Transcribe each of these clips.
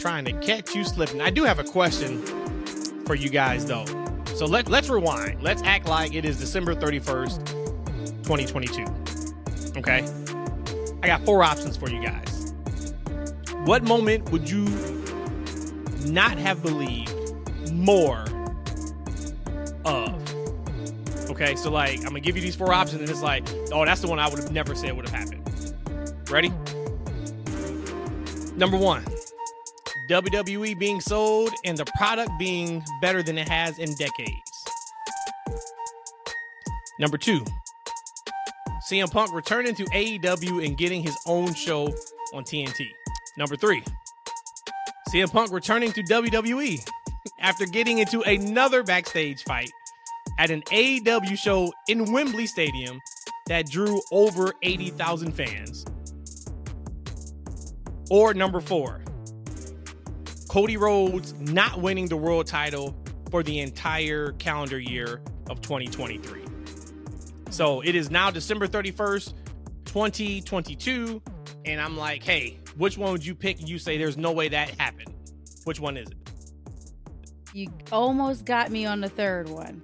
trying to catch you slipping. I do have a question for you guys though. So let let's rewind. Let's act like it is December 31st, 2022. Okay? I got four options for you guys. What moment would you not have believed more of? Okay, so like I'm gonna give you these four options, and it's like, oh, that's the one I would have never said would have happened. Ready? Number one, WWE being sold and the product being better than it has in decades. Number two, CM Punk returning to AEW and getting his own show on TNT. Number three, CM Punk returning to WWE after getting into another backstage fight at an AEW show in Wembley Stadium that drew over 80,000 fans. Or number four, Cody Rhodes not winning the world title for the entire calendar year of 2023. So it is now December 31st, 2022. And I'm like, hey, which one would you pick? You say there's no way that happened. Which one is it? You almost got me on the third one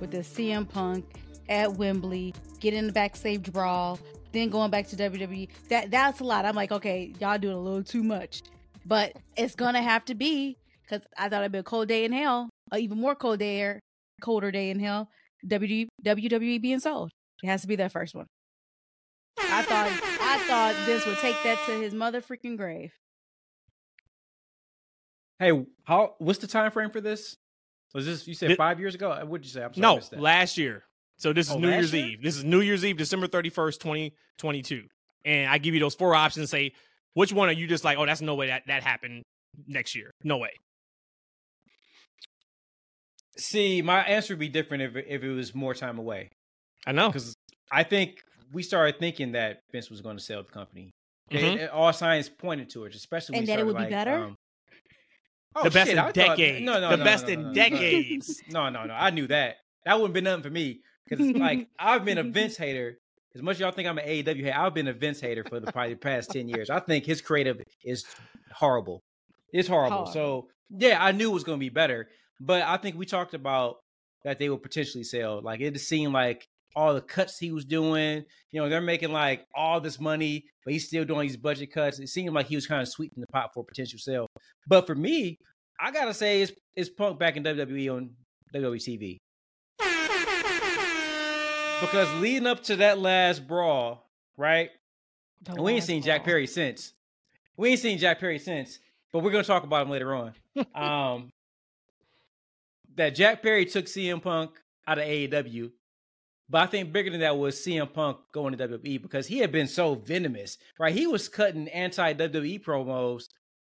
with the CM Punk at Wembley, getting the backstage brawl, then going back to WWE. That that's a lot. I'm like, okay, y'all doing a little too much, but it's gonna have to be because I thought it'd be a cold day in hell, or even more cold day, colder day in hell. WWE, WWE being sold. It has to be that first one. I thought I thought this would take that to his mother freaking grave. Hey, how? What's the time frame for this? Was this you said five years ago? Uh, what did you say? I'm sorry, No, that. last year. So this is Oh, New Year's year? Eve. This is New Year's Eve, December 31st, 2022. And I give you those four options say, which one are you just like, oh, that's no way that, that happened next year? No way. See, my answer would be different if it- if it was more time away. I know. because I think we started thinking that Vince was going to sell the company. Okay, Mhm. and all signs pointed to it, especially And he that it started, would be better? um, oh, the best shit, in I thought- No, no, the no, best no, in no, no, no. decades. No, no, no. I knew that. That wouldn't been nothing for me because it's like I've been a Vince hater. As much as y'all think I'm an AEW hater, I've been a Vince hater for the probably the past ten years. I think his creative is horrible. It's horrible. Horrible. So yeah, I knew it was going to be better, but I think we talked about that they would potentially sell. Like it seemed like all the cuts he was doing, you know, they're making like all this money, but he's still doing these budget cuts. It seemed like he was kind of sweetening the pot for a potential sale. But for me, I gotta say it's it's Punk back in WWE on WWE TV. Because leading up to that last brawl, right? The And we ain't seen Jack. Perry since. We ain't seen Jack Perry since, but we're gonna talk about him later on. um, that Jack Perry took CM Punk out of AEW, but I think bigger than that was CM Punk going to WWE because he had been so venomous, right? He was cutting anti WWE promos,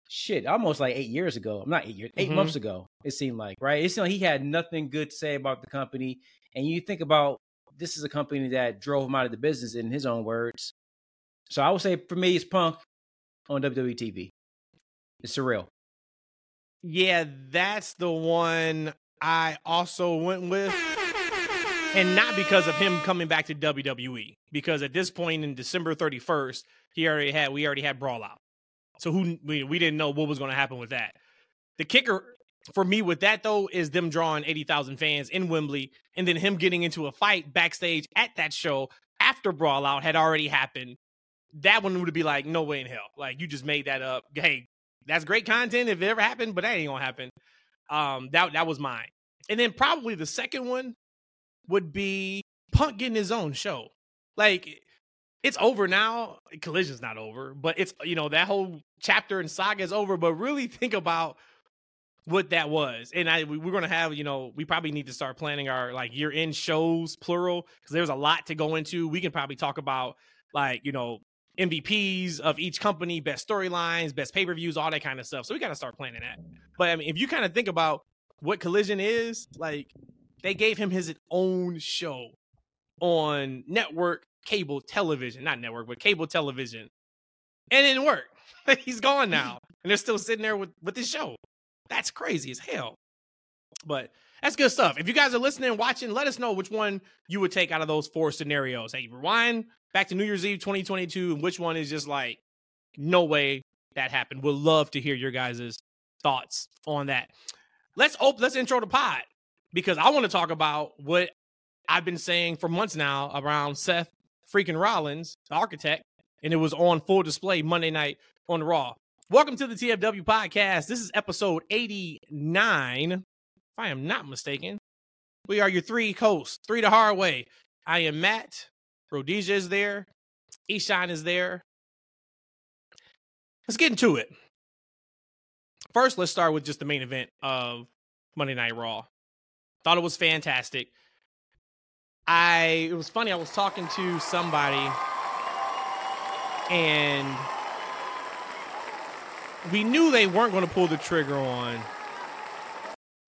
shit, almost like eight years ago. I'm not eight years, 8 Mhm. months ago. It seemed like, right? It seemed like he had nothing good to say about the company, and you think about this is a company that drove him out of the business in his own words. So I would say for me, it's Punk on WWE TV. It's surreal. Yeah, that's the one I also went with. And not because of him coming back to WWE, because at this point in December 31st, he already had we already had Brawl Out. So who we, we didn't know what was going to happen with that. The kicker for me with that though is them drawing 80,000 fans in Wembley and then him getting into a fight backstage at that show after Brawl Out had already happened. That one would be like no way in hell. Like you just made that up. Hey, that's great content if it ever happened, but that ain't gonna happen. Um, that that was mine. And then probably the second one would be Punk getting his own show. Like it's over now. Collision's not over, but it's you know that whole chapter and saga is over. But really think about what that was, and I we, we're gonna have you know we probably need to start planning our like year end shows plural because there's a lot to go into. We can probably talk about like you know MVPs of each company, best storylines, best pay per views, all that kind of stuff. So we got to start planning that. But I mean, if you kind of think about what Collision is, like they gave him his own show on network cable television, not network, but cable television, and it didn't work. He's gone now, and they're still sitting there with with this show. That's crazy as hell. But that's good stuff. If you guys are listening and watching, let us know which one you would take out of those four scenarios. Hey, rewind back to New Year's Eve 2022, and which one is just like, no way that happened. We'd love to hear your guys' thoughts on that. Let's open. Let's intro the pod because I want to talk about what I've been saying for months now around Seth freaking Rollins, the architect, and it was on full display Monday night on Raw. Welcome to the TFW podcast. This is episode 89, if I am not mistaken. We are your three hosts, three the hard way. I am Matt. Rhodesia is there. Eshaun is there. Let's get into it. First, let's start with just the main event of Monday Night Raw. Thought it was fantastic. I it was funny. I was talking to somebody, and we knew they weren't going to pull the trigger on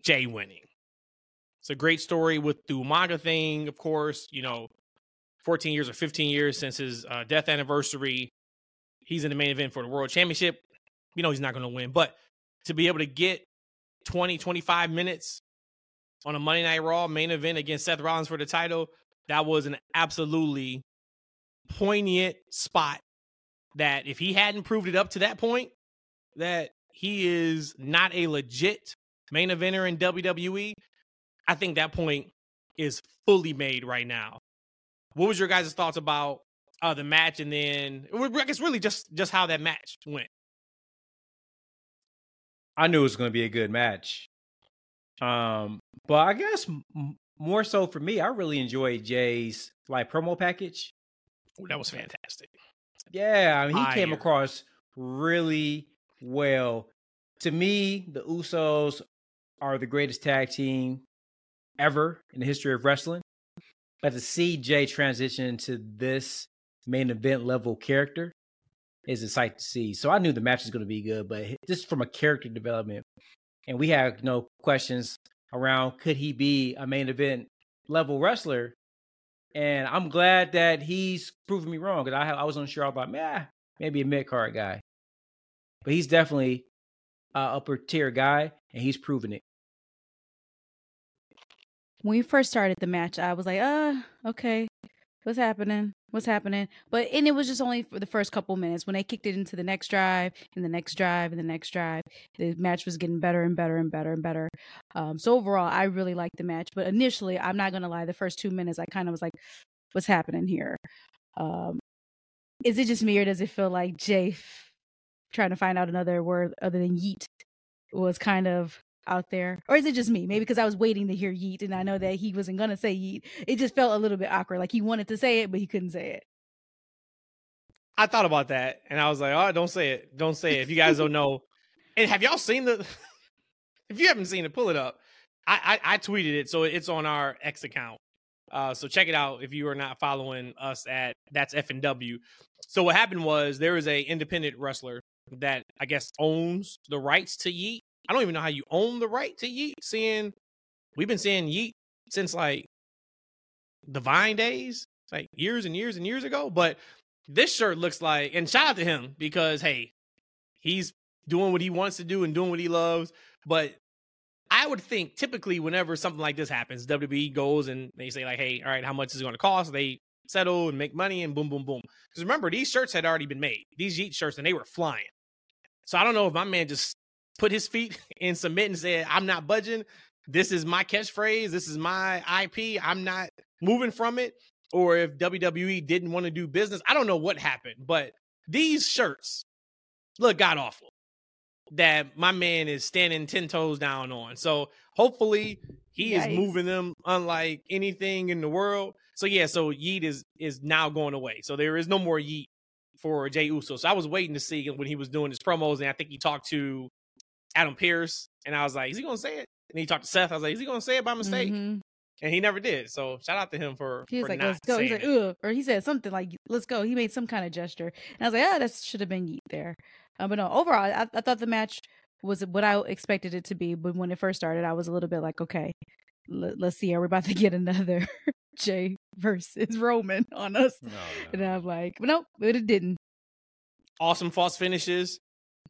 Jey winning. It's a great story with the Umaga thing, of course. You know, 14 years or 15 years since his uh, death anniversary. He's in the main event for the World Championship. You know, he's not going to win, but to be able to get 20, 25 minutes on a Monday Night Raw main event against Seth Rollins for the title, that was an absolutely poignant spot that if he hadn't proved it up to that point, that he is not a legit main eventer in WWE, I think that point is fully made right now. What was your guys' thoughts about uh, the match, and then I guess really just just how that match went? I knew it was going to be a good match. Um, but I guess m- more so for me, I really enjoyed Jey's like promo package. Ooh, that was fantastic. Yeah, I mean, he Fire. came across really well. To me, the Usos are the greatest tag team ever in the history of wrestling. But to see Jey transition to this main event level character is a sight to see. So I knew the match was going to be good, but just from a character development, and we had no questions around could he be a main event level wrestler. And I'm glad that he's proven me wrong because I, I was unsure. I thought, man, maybe a mid card guy, but he's definitely a upper tier guy, and he's proven it. when we first started the match, I was like, uh, okay, what's happening? What's happening? But and it was just only for the first couple minutes. When they kicked it into the next drive, and the next drive, and the next drive, the match was getting better and better and better and better. Um, so overall, I really liked the match. But initially, I'm not gonna lie, the first two minutes, I kind of was like, what's happening here? Um, is it just me, or does it feel like Jey trying to find out another word other than yeet was kind of out there or is it just me maybe because i was waiting to hear yeet and i know that he wasn't going to say yeet it just felt a little bit awkward like he wanted to say it but he couldn't say it I thought about that, and I was like, "Oh, don't say it, don't say it." If you guys don't know, and have y'all seen the? if you haven't seen it, pull it up. I, I I tweeted it, so it's on our X account. Uh, so check it out if you are not following us at that's F and W. So what happened was there was a independent wrestler that I guess owns the rights to Yeet. I don't even know how you own the right to Yeet. Seeing we've been seeing Yeet since like the Vine days, like years and years and years ago. But this shirt looks like, and shout out to him because hey, he's doing what he wants to do and doing what he loves. But I would think typically whenever something like this happens, WWE goes and they say like, hey, all right, how much is it going to cost? They settle and make money and boom, boom, boom. Because remember, these shirts had already been made. These Yeet shirts and they were flying. So I don't know if my man just put his feet in cement and said, I'm not budging. This is my catchphrase. This is my IP. I'm not moving from it. Or if WWE didn't want to do business. I don't know what happened, but these shirts look god awful that my man is standing 10 toes down on. So hopefully he is moving them unlike anything in the world. So yeah, so Yeet is is now going away. So there is no more Yeet for Jey Uso. So I was waiting to see when he was doing his promos, and I think he talked to Adam Pearce, and I was like, is he gonna say it? And he talked to Seth. I was like, is he gonna say it by mistake? Mhm. And he never did. So shout out to him for, he was for like not let's go he's like it. ugh or he said something like let's go he made some kind of gesture and i was like ah that should have been yeet there uh, but no overall I, I thought the match was what i expected it to be but when it first started i was a little bit like okay l- let's see are we about to get another jey versus roman on us and i'm like but nope but it didn't awesome false finishes.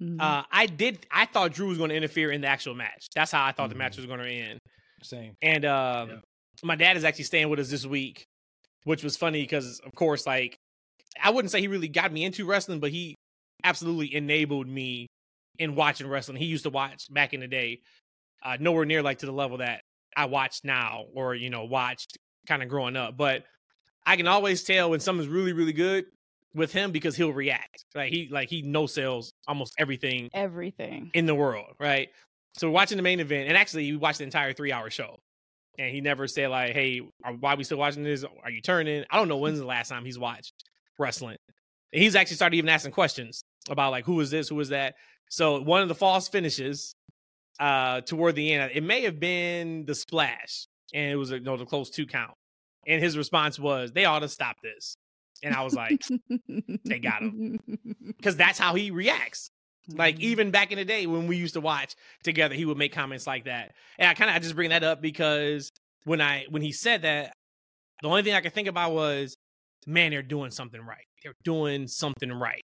Mhm. Uh, I did. I thought Drew was going to interfere in the actual match. That's how I thought the Mhm. match was going to end. Same. And uh, Yeah. my dad is actually staying with us this week, which was funny because, of course, like I wouldn't say he really got me into wrestling, but he absolutely enabled me in watching wrestling. He used to watch back in the day, uh, nowhere near like to the level that I watch now or you know watched kind of growing up. But I can always tell when something's really really good with him because he'll react. Like he like he no sells almost everything Everything. in the world, right? So we're watching the main event, and actually we watched the entire three hour show. And he never said like, "Hey, are, why are we still watching this? Are you turning?" I don't know when's the last time he's watched wrestling. And he's actually started even asking questions about like, "Who is this? Who is that?" So one of the false finishes uh toward the end, it may have been the splash, and it was a you know, the close two count. And his response was, "They ought to stop this." And I was like, They got him," because that's how he reacts. Like Mhm. even back in the day when we used to watch together, he would make comments like that. And I kind of I just bring that up because when I when he said that, the only thing I could think about was, man, they're doing something right. They're doing something right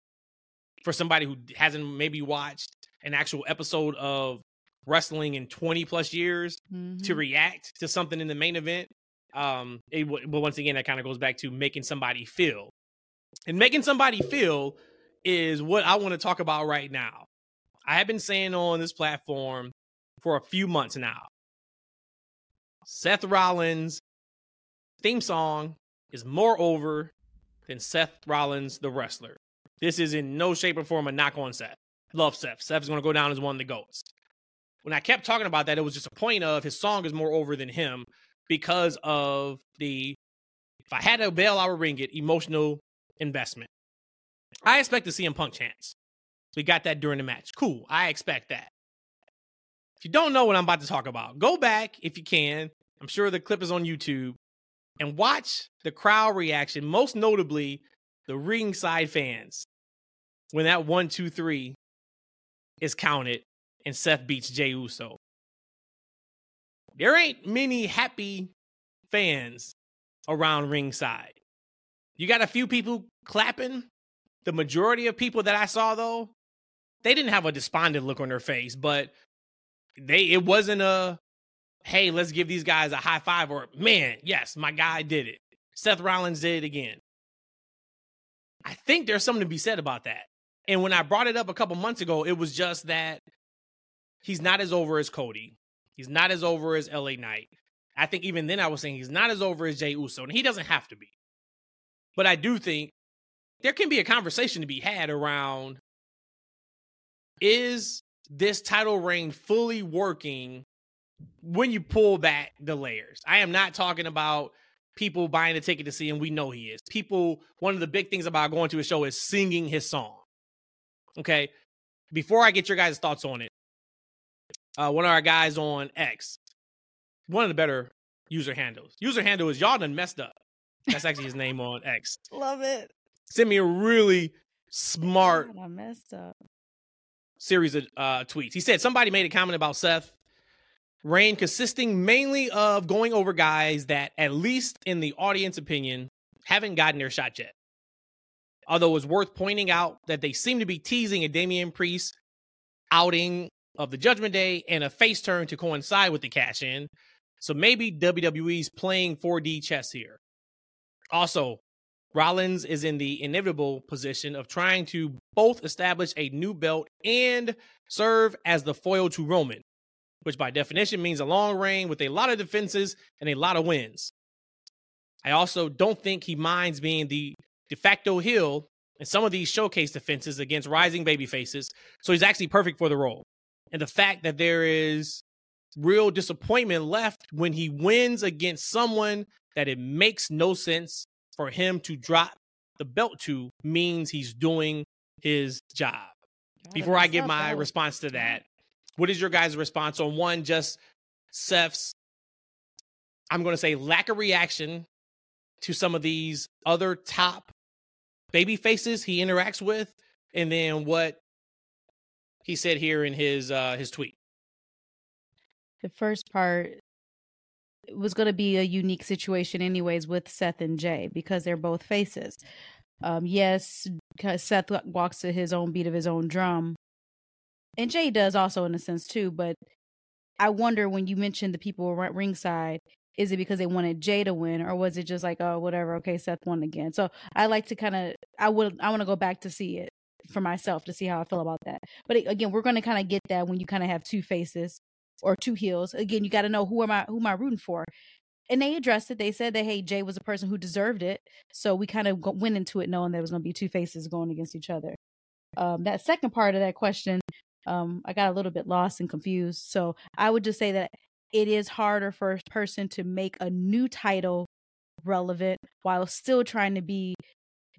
for somebody who hasn't maybe watched an actual episode of wrestling in 20 plus years to Mhm. react to something in the main event. Um, it, w- but once again, that kind of goes back to making somebody feel, and making somebody feel is what I want to talk about right now. I have been saying on this platform for a few months now. Seth Rollins' theme song is more over than Seth Rollins, the wrestler. This is in no shape or form a knock on Seth. Love Seth. Seth's going to go down as one of the goats. When I kept talking about that, it was just a point of his song is more over than him because of the if I had to bail I would ring it, emotional investment. I expect to see him punk chance. We got that during the match. Cool. I expect that. If you don't know what I'm about to talk about, go back if you can. I'm sure the clip is on YouTube and watch the crowd reaction, most notably the ringside fans, when that one, two, three is counted and Seth beats Jey Uso. There ain't many happy fans around ringside. You got a few people clapping. The majority of people that I saw though, they didn't have a despondent look on their face, but they it wasn't a hey, let's give these guys a high five or man, yes, my guy did it. Seth Rollins did it again. I think there's something to be said about that. And when I brought it up a couple months ago, it was just that he's not as over as Cody. He's not as over as LA Knight. I think even then I was saying he's not as over as Jey Uso, and he doesn't have to be. But I do think there can be a conversation to be had around is this title reign fully working when you pull back the layers? I am not talking about people buying a ticket to see him. We know he is. People, one of the big things about going to a show is singing his song. Okay. Before I get your guys' thoughts on it, uh, one of our guys on X, one of the better user handles. User handle is y'all done messed up. That's actually his name on X. Love it. Send me a really smart God, I messed up. series of uh, tweets. He said somebody made a comment about Seth Reign consisting mainly of going over guys that, at least in the audience opinion, haven't gotten their shot yet. Although it's worth pointing out that they seem to be teasing a Damian Priest outing of the Judgment Day and a face turn to coincide with the cash in. So maybe WWE's playing 4D chess here. Also, Rollins is in the inevitable position of trying to both establish a new belt and serve as the foil to Roman, which by definition means a long reign with a lot of defenses and a lot of wins. I also don't think he minds being the de facto heel in some of these showcase defenses against rising baby faces, so he's actually perfect for the role. And the fact that there is real disappointment left when he wins against someone that it makes no sense for him to drop the belt to means he's doing his job. God, Before I give my response to that, what is your guys' response on one, just Seth's, I'm going to say, lack of reaction to some of these other top baby faces he interacts with, and then what he said here in his uh his tweet. the first part was going to be a unique situation anyways with Seth and Jey because they're both faces. Um yes, Seth walks to his own beat of his own drum. And Jey does also in a sense too, but I wonder when you mentioned the people at ringside, is it because they wanted Jey to win or was it just like, oh, whatever, okay, Seth won again. So I like to kind of I would I want to go back to see it for myself to see how I feel about that. But again, we're going to kind of get that when you kind of have two faces or two heels. Again, you got to know who am I who am I rooting for. And they addressed it. They said that hey, Jey was a person who deserved it. So we kind of went into it knowing there was going to be two faces going against each other. Um, that second part of that question, um, I got a little bit lost and confused. So I would just say that it is harder for a person to make a new title relevant while still trying to be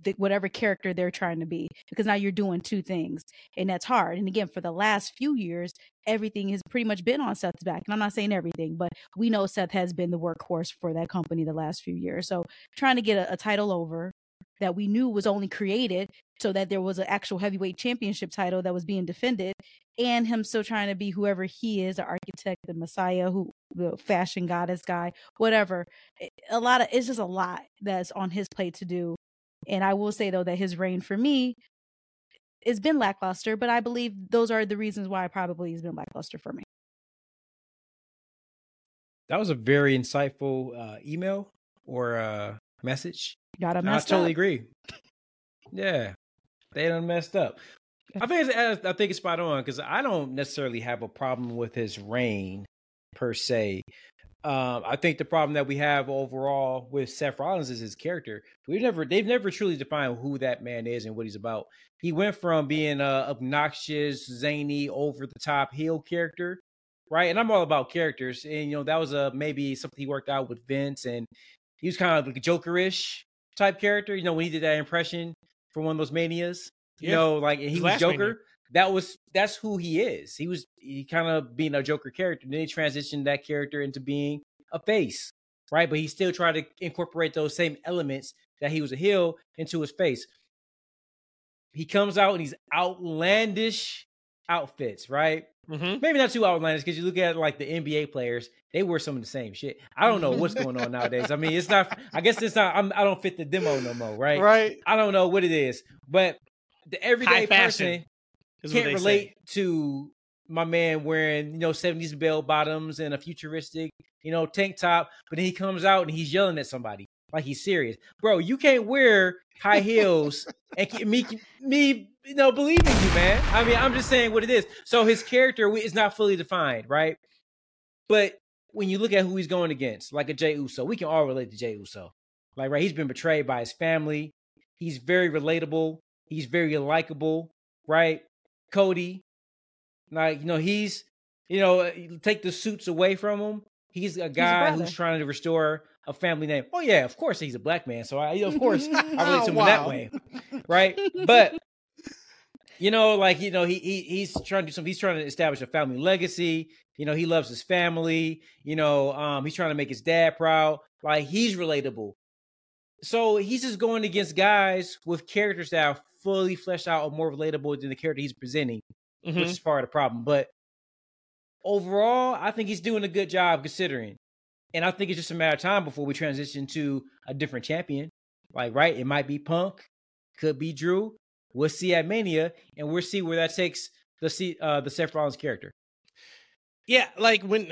the, whatever character they're trying to be because now you're doing two things and that's hard and again for the last few years everything has pretty much been on seth's back and i'm not saying everything but we know seth has been the workhorse for that company the last few years so trying to get a, a title over that we knew was only created so that there was an actual heavyweight championship title that was being defended and him still trying to be whoever he is the architect the messiah who the fashion goddess guy whatever a lot of it's just a lot that's on his plate to do and I will say though that his reign for me has been lackluster, but I believe those are the reasons why probably he's been lackluster for me. That was a very insightful uh, email or uh, message. Got a I totally up. agree. Yeah, they done messed up. I think it's, I think it's spot on because I don't necessarily have a problem with his reign per se. Um, I think the problem that we have overall with Seth Rollins is his character. We've never, they've never truly defined who that man is and what he's about. He went from being a obnoxious, zany, over the top heel character, right? And I'm all about characters, and you know that was a maybe something he worked out with Vince, and he was kind of like a Jokerish type character. You know when he did that impression for one of those manias, you know, like he was Joker. Mania. That was that's who he is. He was he kind of being a Joker character. Then he transitioned that character into being a face, right? But he still tried to incorporate those same elements that he was a heel into his face. He comes out and he's outlandish outfits, right? Mm-hmm. Maybe not too outlandish because you look at like the NBA players, they wear some of the same shit. I don't know what's going on nowadays. I mean, it's not. I guess it's not. I'm, I do not fit the demo no more, right? Right. I don't know what it is, but the everyday person can't relate say. to my man wearing you know 70s bell bottoms and a futuristic you know tank top but then he comes out and he's yelling at somebody like he's serious. Bro you can't wear high heels and me me you know believing you man. I mean i'm just saying what it is. So his character is not fully defined right? But when you look at who he's going against like a jey uso we can all relate to jey uso. Like right he's been betrayed by his family. He's very relatable. He's very likable right? Cody. Like, you know, he's, you know, uh, take the suits away from him. He's a guy he's a who's trying to restore a family name. Oh yeah, of course he's a black man. So I, of course, I relate to him wow. that way, right? But you know, like you know, he, he he's trying to do something. He's trying to establish a family legacy. You know, he loves his family. You know, um, he's trying to make his dad proud. Like he's relatable. So he's just going against guys with characters that are fully fleshed out or more relatable than the character he's presenting, mm-hmm. which is part of the problem. But overall, I think he's doing a good job considering. And I think it's just a matter of time before we transition to a different champion. Like, right? It might be Punk, could be Drew. We'll see at Mania, and we'll see where that takes the uh, the Seth Rollins character. Yeah, like when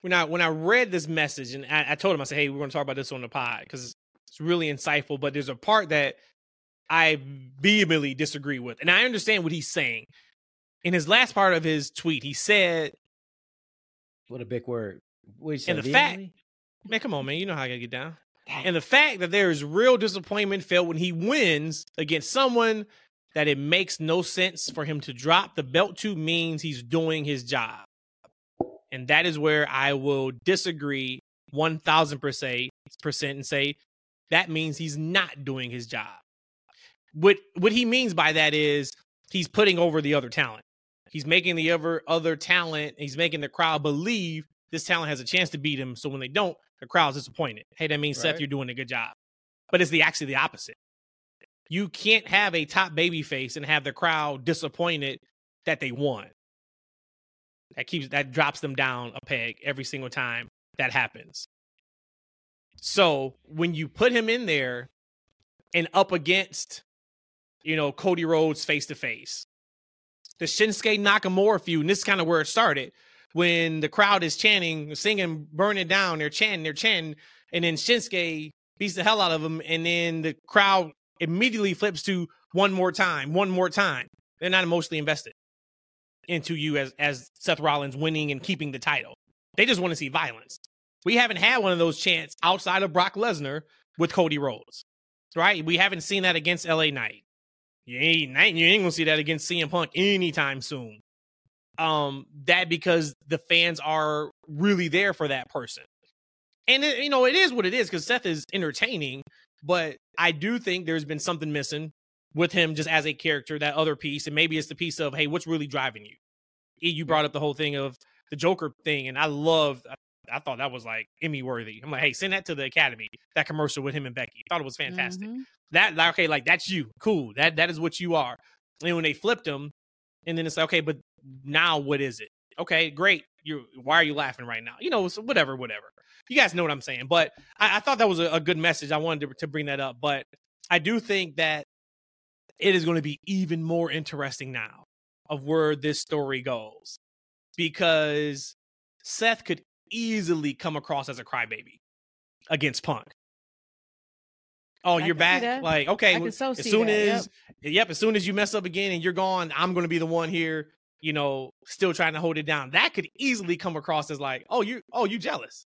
when I when I read this message, and I, I told him, I said, "Hey, we're going to talk about this on the pod because it's really insightful." But there's a part that I vehemently disagree with. And I understand what he's saying. In his last part of his tweet, he said, What a big word. And the fact, man, come on, man. You know how I gotta get down. And the fact that there is real disappointment felt when he wins against someone that it makes no sense for him to drop the belt to means he's doing his job. And that is where I will disagree 1000% and say that means he's not doing his job what what he means by that is he's putting over the other talent. He's making the other other talent. He's making the crowd believe this talent has a chance to beat him. So when they don't, the crowd's disappointed. Hey, that means right. Seth, you're doing a good job. But it's the actually the opposite. You can't have a top baby face and have the crowd disappointed that they won. That keeps that drops them down a peg every single time that happens. So when you put him in there and up against you know, Cody Rhodes face to face. The Shinsuke Nakamura feud, and this is kind of where it started. When the crowd is chanting, singing, burning down, they're chanting, they're chanting, and then Shinsuke beats the hell out of him, and then the crowd immediately flips to one more time, one more time. They're not emotionally invested into you as as Seth Rollins winning and keeping the title. They just want to see violence. We haven't had one of those chants outside of Brock Lesnar with Cody Rhodes, right? We haven't seen that against LA Knight. You ain't, you ain't gonna see that against CM Punk anytime soon. Um, that because the fans are really there for that person, and it, you know it is what it is because Seth is entertaining, but I do think there's been something missing with him just as a character, that other piece, and maybe it's the piece of hey, what's really driving you? You brought up the whole thing of the Joker thing, and I love. I thought that was like Emmy worthy. I'm like, hey, send that to the Academy. That commercial with him and Becky. I thought it was fantastic. Mm-hmm. That like, okay, like that's you. Cool. That that is what you are. And when they flipped him, and then it's like, okay, but now what is it? Okay, great. You why are you laughing right now? You know, so whatever, whatever. You guys know what I'm saying. But I, I thought that was a, a, good message. I wanted to, to bring that up. But I do think that it is going to be even more interesting now of where this story goes because Seth could easily come across as a crybaby against Punk. Oh, I you're back. Like, okay, so as soon that. as yep. yep, as soon as you mess up again and you're gone, I'm going to be the one here, you know, still trying to hold it down. That could easily come across as like, oh, you, oh, you jealous.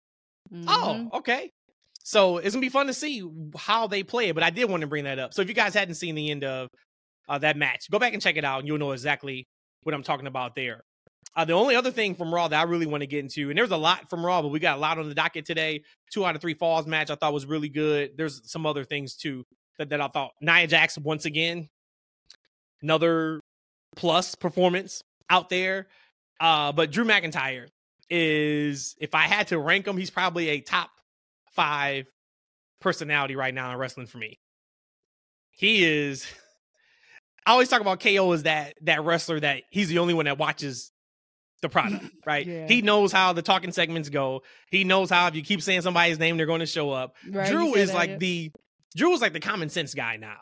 Oh, mm-hmm. Oh, okay. So it's gonna be fun to see how they play it. But I did want to bring that up. So if you guys hadn't seen the end of uh, that match, go back and check it out, and you'll know exactly what I'm talking about there. Uh, the only other thing from Raw that I really want to get into, and there's a lot from Raw, but we got a lot on the docket today. Two out of three falls match I thought was really good. There's some other things too that, that I thought Nia Jax once again, another plus performance out there. Uh, but Drew McIntyre is, if I had to rank him, he's probably a top five personality right now in wrestling for me. He is. I always talk about KO as that that wrestler that he's the only one that watches the product, right? Yeah. He knows how the talking segments go. He knows how if you keep saying somebody's name, they're going to show up. Right, Drew is that, like yeah. the Drew is like the common sense guy now,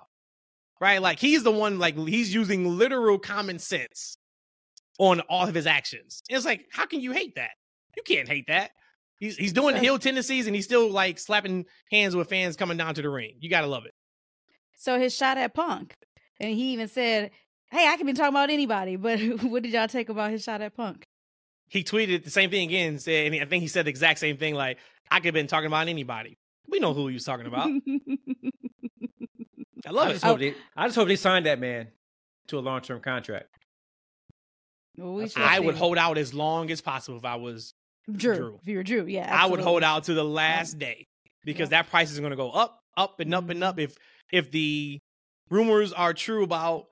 right? Like he's the one like he's using literal common sense on all of his actions. It's like how can you hate that? You can't hate that. He's he's doing so, heel tendencies and he's still like slapping hands with fans coming down to the ring. You gotta love it. So his shot at Punk, and he even said, "Hey, I can be talking about anybody." But what did y'all take about his shot at Punk? He tweeted the same thing again. Said, and I think he said the exact same thing. Like I could have been talking about anybody. We know who he was talking about. I love I it. Just hope they, I just hope they signed that man to a long term contract. Well, I would hold out as long as possible if I was Drew. Drew. If you were Drew, yeah. Absolutely. I would hold out to the last day because yeah. that price is going to go up, up and up and up. Mm-hmm. If if the rumors are true about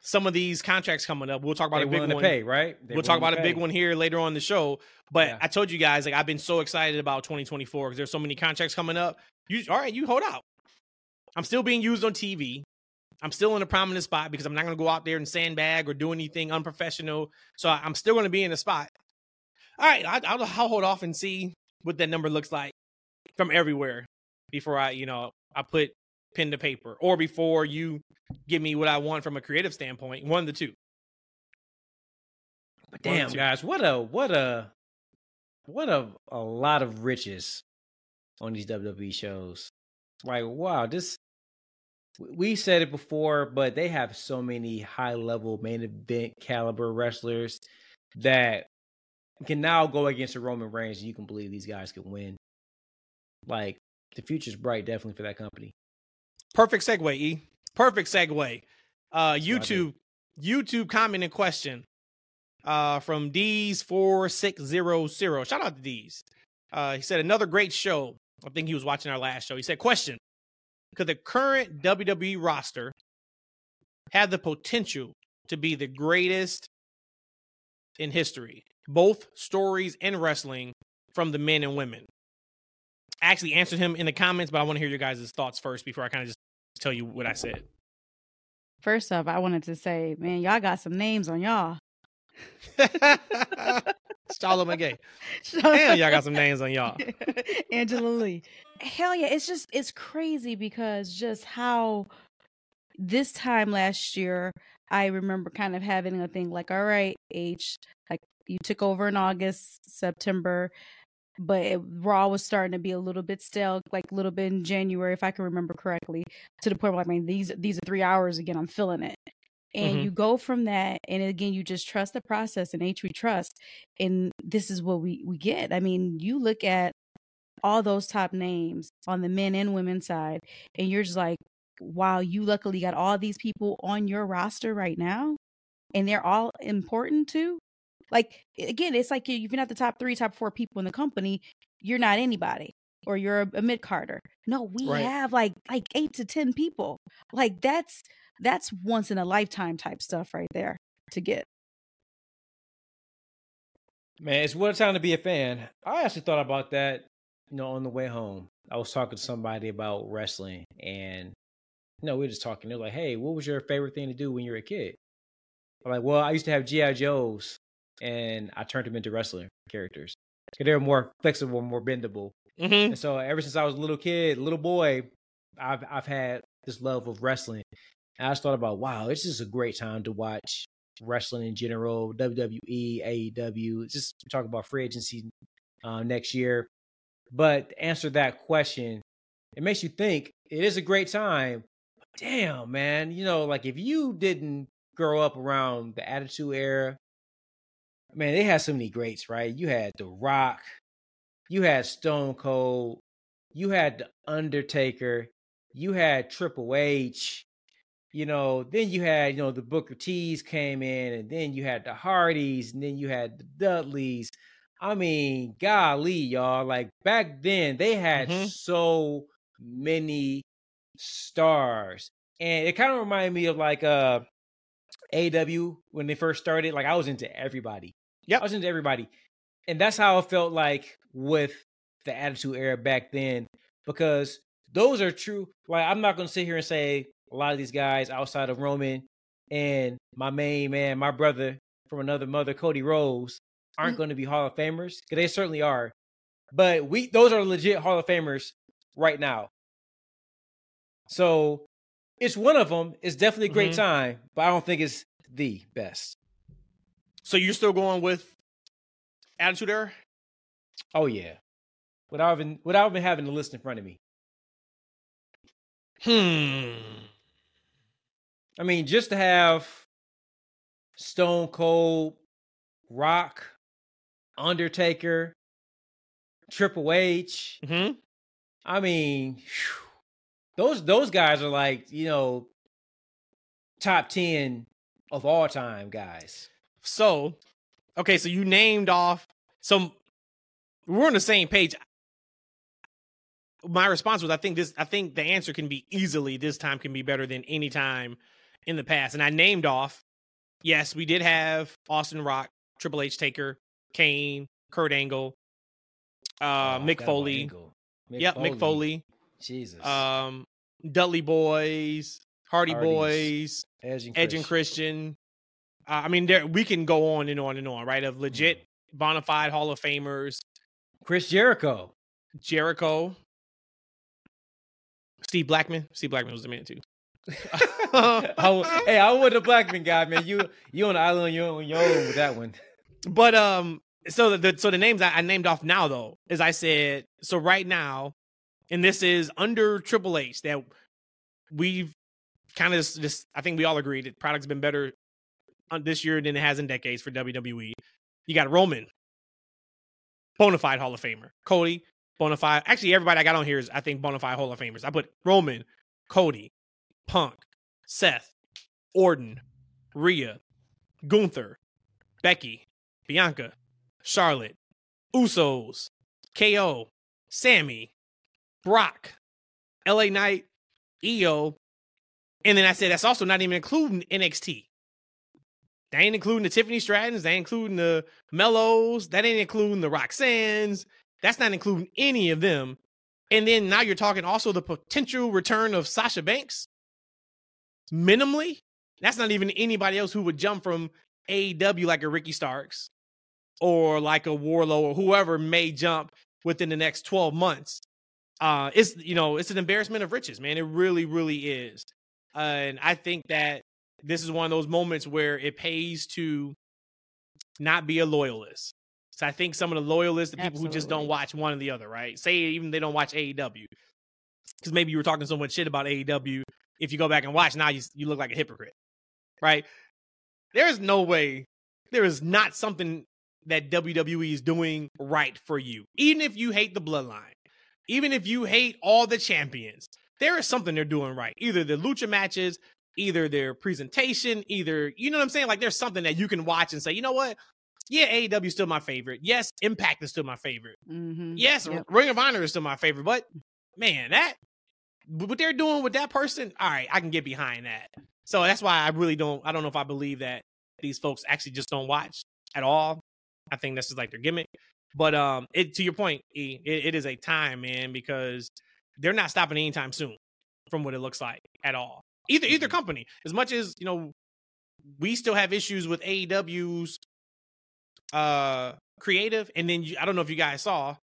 some of these contracts coming up, we'll talk about They're a big one. Pay, right? They're we'll talk about a big one here later on the show. But yeah. I told you guys, like I've been so excited about 2024 because there's so many contracts coming up. You all right? You hold out. I'm still being used on TV. I'm still in a prominent spot because I'm not going to go out there and sandbag or do anything unprofessional. So I'm still going to be in a spot all right, I, I'll, I'll hold off and see what that number looks like from everywhere before I, you know, I put pen to paper or before you give me what I want from a creative standpoint. One of the two. But damn, guys, what a what a what a a lot of riches on these WWE shows. Like, wow, this we said it before, but they have so many high level main event caliber wrestlers that can now go against the Roman Reigns, and you can believe these guys can win. Like the future's bright, definitely for that company. Perfect segue, E. Perfect segue. Uh, YouTube, YouTube comment and question. Uh, from D's four six zero zero. Shout out to D's. Uh, he said another great show. I think he was watching our last show. He said, "Question: Could the current WWE roster have the potential to be the greatest in history? both stories and wrestling from the men and women. I actually answered him in the comments, but I want to hear your guys' thoughts first before I kind of just tell you what I said. First off, I wanted to say, man, y'all got some names on y'all. Charlotte McGay. Damn, y'all got some names on y'all. Angela Lee. Hell yeah. It's just, it's crazy because just how this time last year, I remember kind of having a thing like, all right, H, like you took over in August, September. but it, Raw was starting to be a little bit stale, like a little bit in January, if I can remember correctly, to the point where I mean these these are three hours again. I'm feeling it, and Mhm. you go from that, and again you just trust the process, and H we trust, and this is what we we get. I mean, you look at all those top names on the men and women side, and you're just like, wow, you luckily got all these people on your roster right now, and they're all important too. Like again, it's like if you're not the top three, top four people in the company, you're not anybody, or you're a, a mid carder. No, we Right. have like like eight to ten people. Like that's that's once in a lifetime type stuff right there to get. Man, it's what a time to be a fan. I actually thought about that, you know, on the way home. I was talking to somebody about wrestling, and you know, we were just talking. They're like, "Hey, what was your favorite thing to do when you were a kid?" I'm like, "Well, I used to have GI Joes, and I turned them into wrestling characters. They're more flexible, more bendable. hmm And so, ever since I was a little kid, little boy, I've I've had this love of wrestling. And I just thought about, wow, this is a great time to watch wrestling in general, WWE, AEW. Just talk about free agency uh, next year. But answer that question, it makes you think it is a great time. Damn, man, you know, like if you didn't grow up around the Attitude Era, man, they had so many greats, right? You had The Rock, you had Stone Cold, you had The Undertaker, you had Triple H, you know, then you had, you know, the Booker T's came in, and then you had the Hardys, and then you had the Dudleys. I mean, golly, y'all, like back then they had Mhm. so many stars. And it kind of reminded me of like uh AEW when they first started. Like I was into everybody. Yeah, I was into everybody. And that's how it felt like with the Attitude Era back then, because those are true. Like I'm not gonna sit here and say a lot of these guys outside of Roman and my main man, my brother from another mother, Cody Rhodes, aren't Mm. going to be Hall of Famers. They certainly are. But we those are legit Hall of Famers right now. So it's one of them. It's definitely a great Mhm. time, but I don't think it's the best. So you're still going with Attitude Era? Oh yeah. Without even without even having the list in front of me. Hmm. I mean, just to have Stone Cold, Rock, Undertaker, Triple H. hmm I mean, phew, those those guys are like you know top ten of all time guys. So, okay, so you named off. some. we're on the same page. My response was, I think this. I think the answer can be easily this time can be better than any time in the past. And I named off. Yes, we did have Austin Rock, Triple H, Taker, Kane, Kurt Angle, uh, Oh, Mick Foley. Angle. Yep, Mick Foley. Jesus. Um, Dudley Boys, Hardy Hardys. Boys, Edge and Edge and Christian. Uh, I mean, there we can go on and on and on, right? Of legit bona fide Hall of Famers, Chris Jericho. Jericho, Steve Blackman. Steve Blackman was the man too. I, hey, I was the Blackman guy, man. You you on the island on your, on your own with that one. But um, so the so the names I, I named off now though as I said so right now, and this is under Triple H that we've kind of just I think we all agree that product's been better on this year than it has in decades for WWE. You got Roman, bona fide Hall of Famer. Cody, bona fide. Actually, everybody I got on here is I think bona fide Hall of Famers. I put Roman, Cody, Punk, Seth, Orton, Rhea, Gunther, Becky, Bianca, Charlotte, Usos, KO, Sammy, Brock, LA Knight, Iyo, and then I said that's also not even including NXT. That ain't including the Tiffany Strattons. That ain't including the Mellows. That ain't including the Roxannes. That's not including any of them. And then now you're talking also the potential return of Sasha Banks. Minimally, that's not even anybody else who would jump from AEW like a Ricky Starks or like a Wardlow or whoever may jump within the next 12 months. Uh, it's you know it's an embarrassment of riches, man. It really, really is. Uh, and I think that this is one of those moments where it pays to not be a loyalist. So I think some of the loyalists, the people who just don't watch one or the other, right? Say even they don't watch AEW, because maybe you were talking so much shit about AEW. If you go back and watch now, you you look like a hypocrite, right? There is no way. There is not something that WWE is doing right for you, even if you hate the bloodline, even if you hate all the champions. There is something they're doing right. Either the lucha matches, either their presentation, either you know what I'm saying. Like there's something that you can watch and say, you know what? Yeah, AEW is still my favorite. Yes, Impact is still my favorite. Mhm. Yes, Yep. Ring of Honor is still my favorite. But man, that what they're doing with that person, all right, I can get behind that. So that's why I really don't. I don't know if I believe that these folks actually just don't watch at all. I think this is like their gimmick. But um, it to your point, E, it, it is a time, man, because they're not stopping anytime soon, from what it looks like at all. Either either company, as much as you know, we still have issues with AEW's uh creative, and then you, I don't know if you guys saw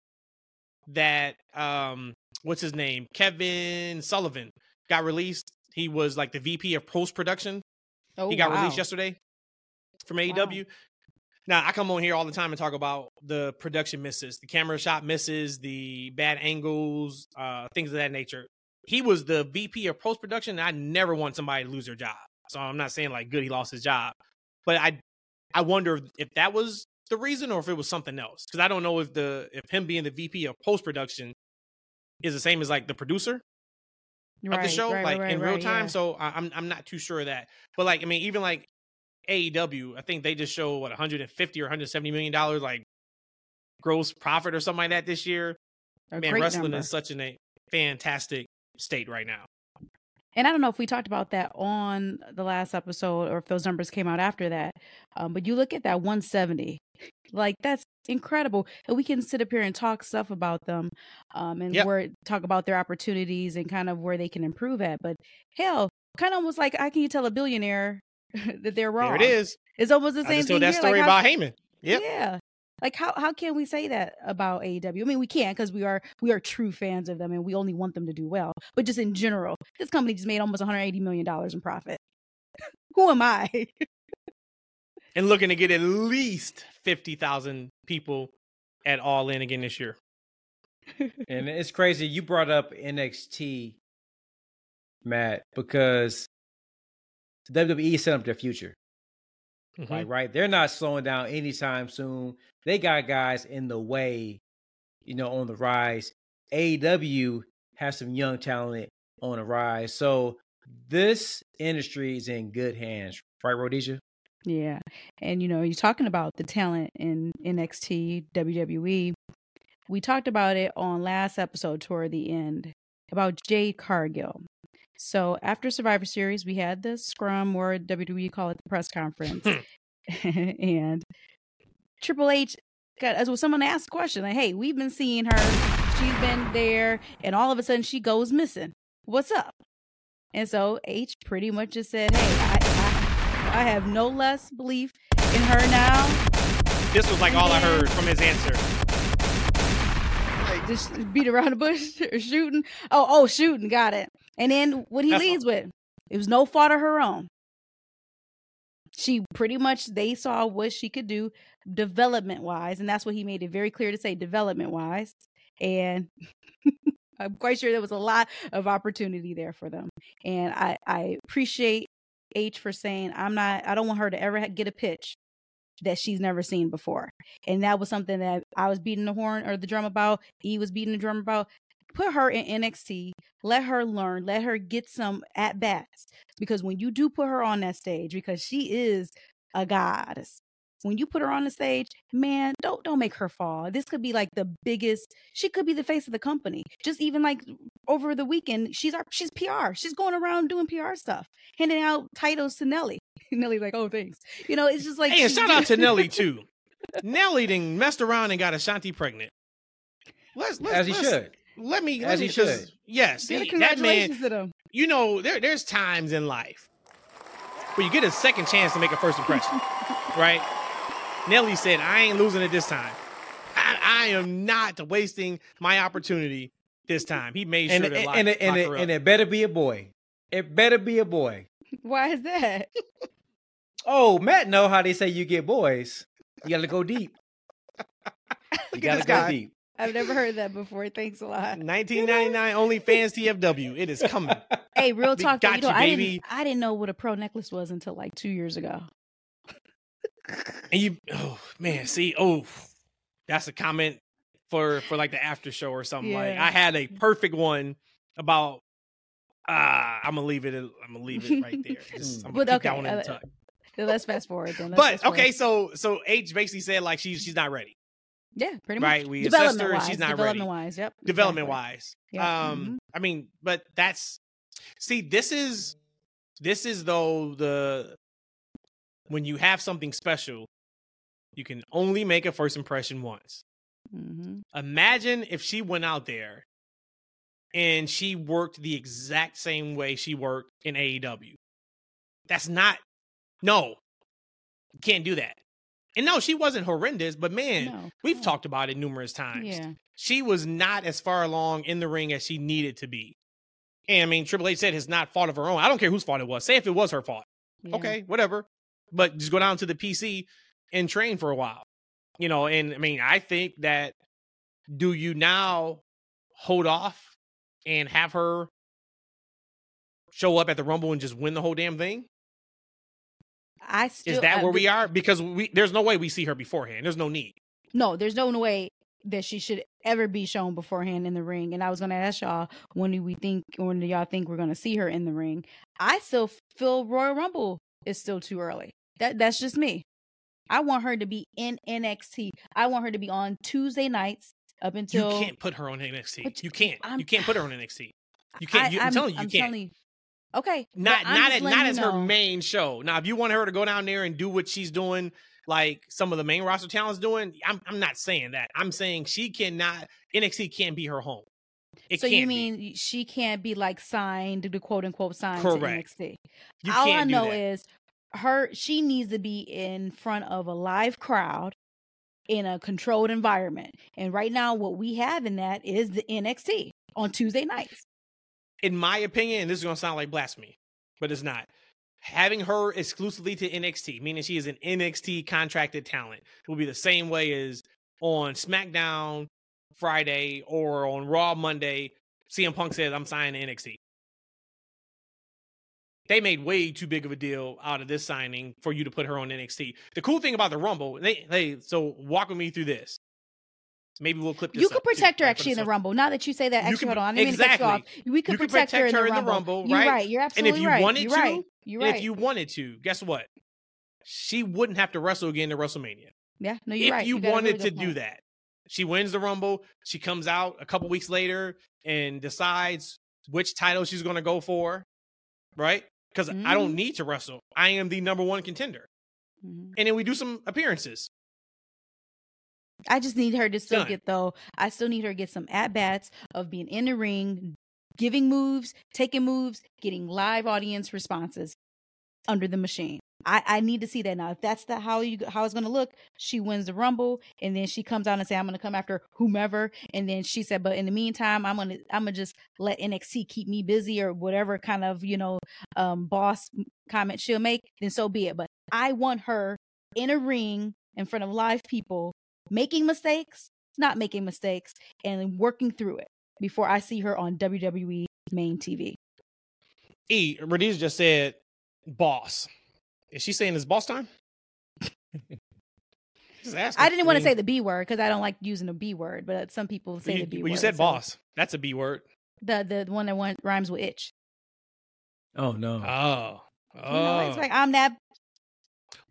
that um what's his name? Kevin sullivan got released. He was like the vp of post production Oh, he got wow. released yesterday from aew now i come on here all the time and talk about the production misses the camera shot misses the bad angles uh things of that nature he was the vp of post production and i never want somebody to lose their job so i'm not saying like good he lost his job but i i wonder if, that was the reason or if it was something else because i don't know if the if him being the vp of post production is the same as like the producer of the show, right, like right, in real time. yeah. So I, I'm I'm not too sure of that. But like I mean, even like AEW, I think they just show what 150 or 170 million dollars like gross profit or something like that this year. A Man, wrestling number. is such in a fantastic state right now. And I don't know if we talked about that on the last episode or if those numbers came out after that. Um, but you look at that 170, like that's incredible. And we can sit up here and talk stuff about them um, and Yep. where talk about their opportunities and kind of where they can improve at. But hell, kind of almost like how can you tell a billionaire that they're wrong? There it is. It's almost the I same just thing. told that here. story like, how- about Heyman. Yep. Yeah. Like how how can we say that about AEW? I mean, we can't because we are we are true fans of them and we only want them to do well. But just in general, this company just made almost 180 million dollars in profit. Who am I? And looking to get at least 50,000 people at All In again this year. And it's crazy. You brought up NXT, Matt, because WWE set up their future. Mhm. Like, right? They're not slowing down anytime soon. They got guys in the way, you know, on the rise. AEW has some young talent on the rise. So this industry is in good hands, right, Rhodesia? yeah. And you know, you're talking about the talent in NXT, WWE. We talked about it on last episode toward the end about Jade Cargill. So after Survivor Series, we had the scrum or WWE call it the press conference. Hmm. and Triple H got as well someone asked a question like, hey, we've been seeing her, she's been there, and all of a sudden she goes missing. What's up? And so H pretty much just said, Hey, I I, I have no less belief in her now. This was like all I heard from his answer. Just beat around the bush or shooting. Oh, oh, shooting, got it. And then what he That's leads with, it was no fault of her own. She pretty much they saw what she could do development wise, and that's what he made it very clear to say development wise. And I'm quite sure there was a lot of opportunity there for them. And I I appreciate H for saying I'm not I don't want her to ever get a pitch that she's never seen before. And that was something that I was beating the horn or the drum about. He was beating the drum about. Put her in NXT. Let her learn. Let her get some at bats. Because when you do put her on that stage, because she is a goddess. When you put her on the stage, man, don't don't make her fall. This could be like the biggest. She could be the face of the company. Just even like over the weekend, she's our she's PR. She's going around doing PR stuff, handing out titles to Nelly. Nelly's like, oh, thanks. You know, it's just like Hey, and shout out to Nelly too. Nelly done messed around and got Ashanti pregnant. Let's, let's As he let's- should. Let me. As let he me just- should. Yes, Yeah, he- that congratulations man. to them. You know, there there's times in life where you get a second chance to make a first impression, right? Nelly said, "I ain't losing it this time. I, I am not wasting my opportunity this time." He made sure And, to and, lock, and, it- and, it, her and up. it better be a boy. It better be a boy. Why is that? Oh, Matt know how they say you get boys. You gotta go deep. You gotta go guy. deep. I've never heard that before. Thanks a lot. 1999 OnlyFans TFW. It is coming. Hey, real We talk. though, got you know, you, I baby. didn't. I didn't know what a pro necklace was until like two years ago. And you, oh man, see, oh, that's a comment for for like the after show or something. Like I had a perfect one about. Ah, I'm gonna leave it. I'm gonna leave it right there. Just, I'm gonna But keep okay, that one in the uh, tuck. Let's fast forward then. Let's But fast forward. okay, so so H basically said like she's she's not ready, yeah, pretty much. right? We assessed her, and Development-wise, she's not ready. development-wise, yep. Development exactly. wise, Yeah, um, mhm. I mean, but that's see, this is this is though the when you have something special, you can only make a first impression once. Mm-hmm. Imagine if she went out there and she worked the exact same way she worked in AEW. That's not no. You can't do that. And no, she wasn't horrendous, but man, No, we've no. talked about it numerous times. Yeah, She was not as far along in the ring as she needed to be. And I mean, Triple H said it's not fault of her own. I don't care whose fault it was. Say if it was her fault. yeah. Okay, whatever. But just go down to the PC and train for a while. You know, and I mean, I think that do you now hold off and have her show up at the Rumble and just win the whole damn thing? I still Is that I- where we are? Because we there's no way we see her beforehand. There's no need. No, there's no way that she should ever be shown beforehand in the ring. And I was going to ask y'all when do we think, when do y'all think we're going to see her in the ring? I still feel Royal Rumble is still too early. That that's just me. I want her to be in NXT. I want her to be on Tuesday nights up until you can't put her on NXT. But You can't. I'm- you can't put her on NXT. You can't. you, I'm, telling you, you I'm can't. telling you. Okay, not not as, not as her know. main show. Now, if you want her to go down there and do what she's doing, like some of the main roster talents doing, I'm I'm not saying that. I'm saying she cannot NXT can't be her home. It so you can't be. mean she can't be like signed, the quote unquote signed Correct. to NXT? you All I know that. is her. She needs to be in front of a live crowd in a controlled environment. And right now, what we have in that is the NXT on Tuesday nights. In my opinion, this is gonna sound like blasphemy, but it's not. Having her exclusively to NXT, meaning she is an NXT contracted talent, will be the same way as on SmackDown Friday or on Raw Monday. CM Punk says, "I'm signing to NXT." They made way too big of a deal out of this signing for you to put her on NXT. The cool thing about the Rumble, they, they so walk with me through this. Maybe we'll clip this. You could too, protect her actually in the Rumble. Now that you say that, You actually, can- hold on. I didn't mean to cut you off. We could, You could protect, her in the Rumble. Rumble, You're right? right. You're And absolutely if you right. wanted You're to, right. You're right. if you wanted to, guess what? She wouldn't have to wrestle again in WrestleMania. yeah, no, you're if right. If you, a wanted really to do that. She wins the Rumble. She comes out a couple weeks later and decides which title she's going to go for, right? Because I don't Mhm. need to wrestle. I am the number one contender. Mhm. And then we do some appearances. I just need her to still Done. get though. I still need her to get some at bats of being in the ring, giving moves, taking moves, getting live audience responses under the machine. I, I need to see that now. If that's the how you how it's gonna look, she wins the rumble, and then she comes out and say, "I'm gonna come after whomever," and then she said, "But in the meantime, I'm gonna I'm gonna just let NXT keep me busy or whatever kind of you know um boss comment she'll make." Then so be it. But I want her in a ring in front of live people making mistakes, not making mistakes, and working through it before I see her on WWE main TV. E, Rhodesia just said boss. Is she saying it's boss time? I didn't want to say the B word because I don't like using the B word, but some people say you, the B well, word. you said so- boss. That's a B word. The the one that one rhymes with itch. Oh no. Oh. You know, it's Oh. like I'm that.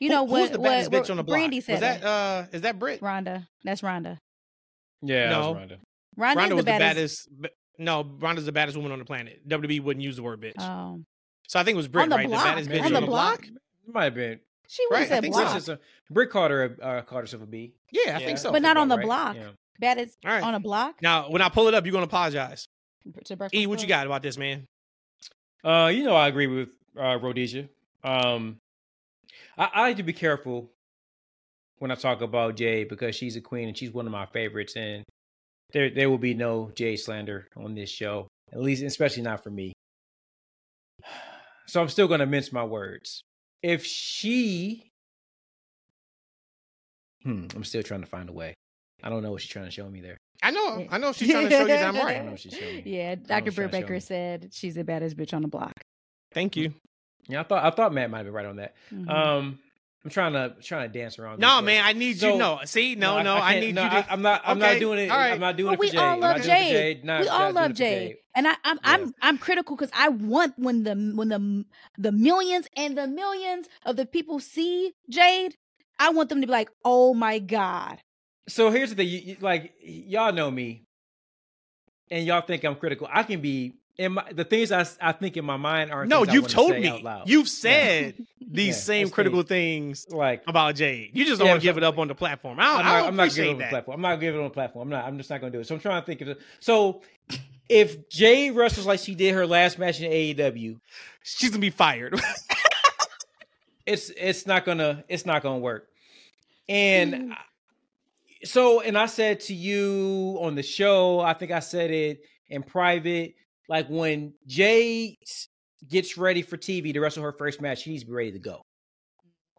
You Who- know what? Who's the what, baddest what bitch on the block? Brandy said Was that uh is that Brit? Ronda. That's Ronda. yeah, no. that was Ronda. Rhonda, Ronda is the baddest. the baddest. No, Ronda's the baddest woman on the planet. WB wouldn't use the word bitch. Oh, so I think it was Brit, On the right? block? The baddest bitch On the block? It might have been. she was right? have I said think so. It's block, just a, Brick called her uh, called herself a B. Yeah, I think so. But not on the Right? block. Yeah. baddest All right. on a block. now, when I pull it up, you're gonna apologize. to Breakfast E, what you got about this, man? Uh, you know, I agree with uh, Rhodesia. Um, I, I like to be careful when I talk about Jade because she's a queen and she's one of my favorites, and there there will be no Jade slander on this show, at least, especially not for me. So I'm still going to mince my words. If she, hmm, I'm still trying to find a way. I don't know what she's trying to show me there. I know, I know she's trying to show you that I'm right. don't know what she's showing me. Yeah, Dr. she's trying Britt to show me. Baker said she's the baddest bitch on the block. Thank you. Yeah, I thought I thought Matt might be right on that. Mhm. Um, I'm trying to trying to dance around. No, this, man, I need So- you. No, see, no, no, I, can't- need no, you to. I, am not. I'm Okay, not doing it. all right. I'm not doing Well, it for we Jade. all love not doing Jade. Not- we not all doing love it Jade, and I, I'm Yeah. I'm I'm critical because I want when the when the the millions and the millions of the people see Jade, I want them to be like, oh my god, So here's the thing, you, you- like y'all know me, and y'all think I'm critical. I can be in my the things I, I think in my mind aren't. No, you've told me. You've said these Yeah, same critical things like about Jade. You just don't Yeah, want to give it up on the platform. I don't, I'm not, I'm not giving it on the platform. I'm not giving it on the platform. I'm not. I'm just not going to do it. So I'm trying to think of it. So if Jade wrestles like she did her last match in AEW, She's gonna be fired. it's it's not gonna it's not gonna work. And hmm. I- so, and I said to you on the show, I think I said it in private, like when Jade gets ready for TV to wrestle her first match, she needs to be ready to go.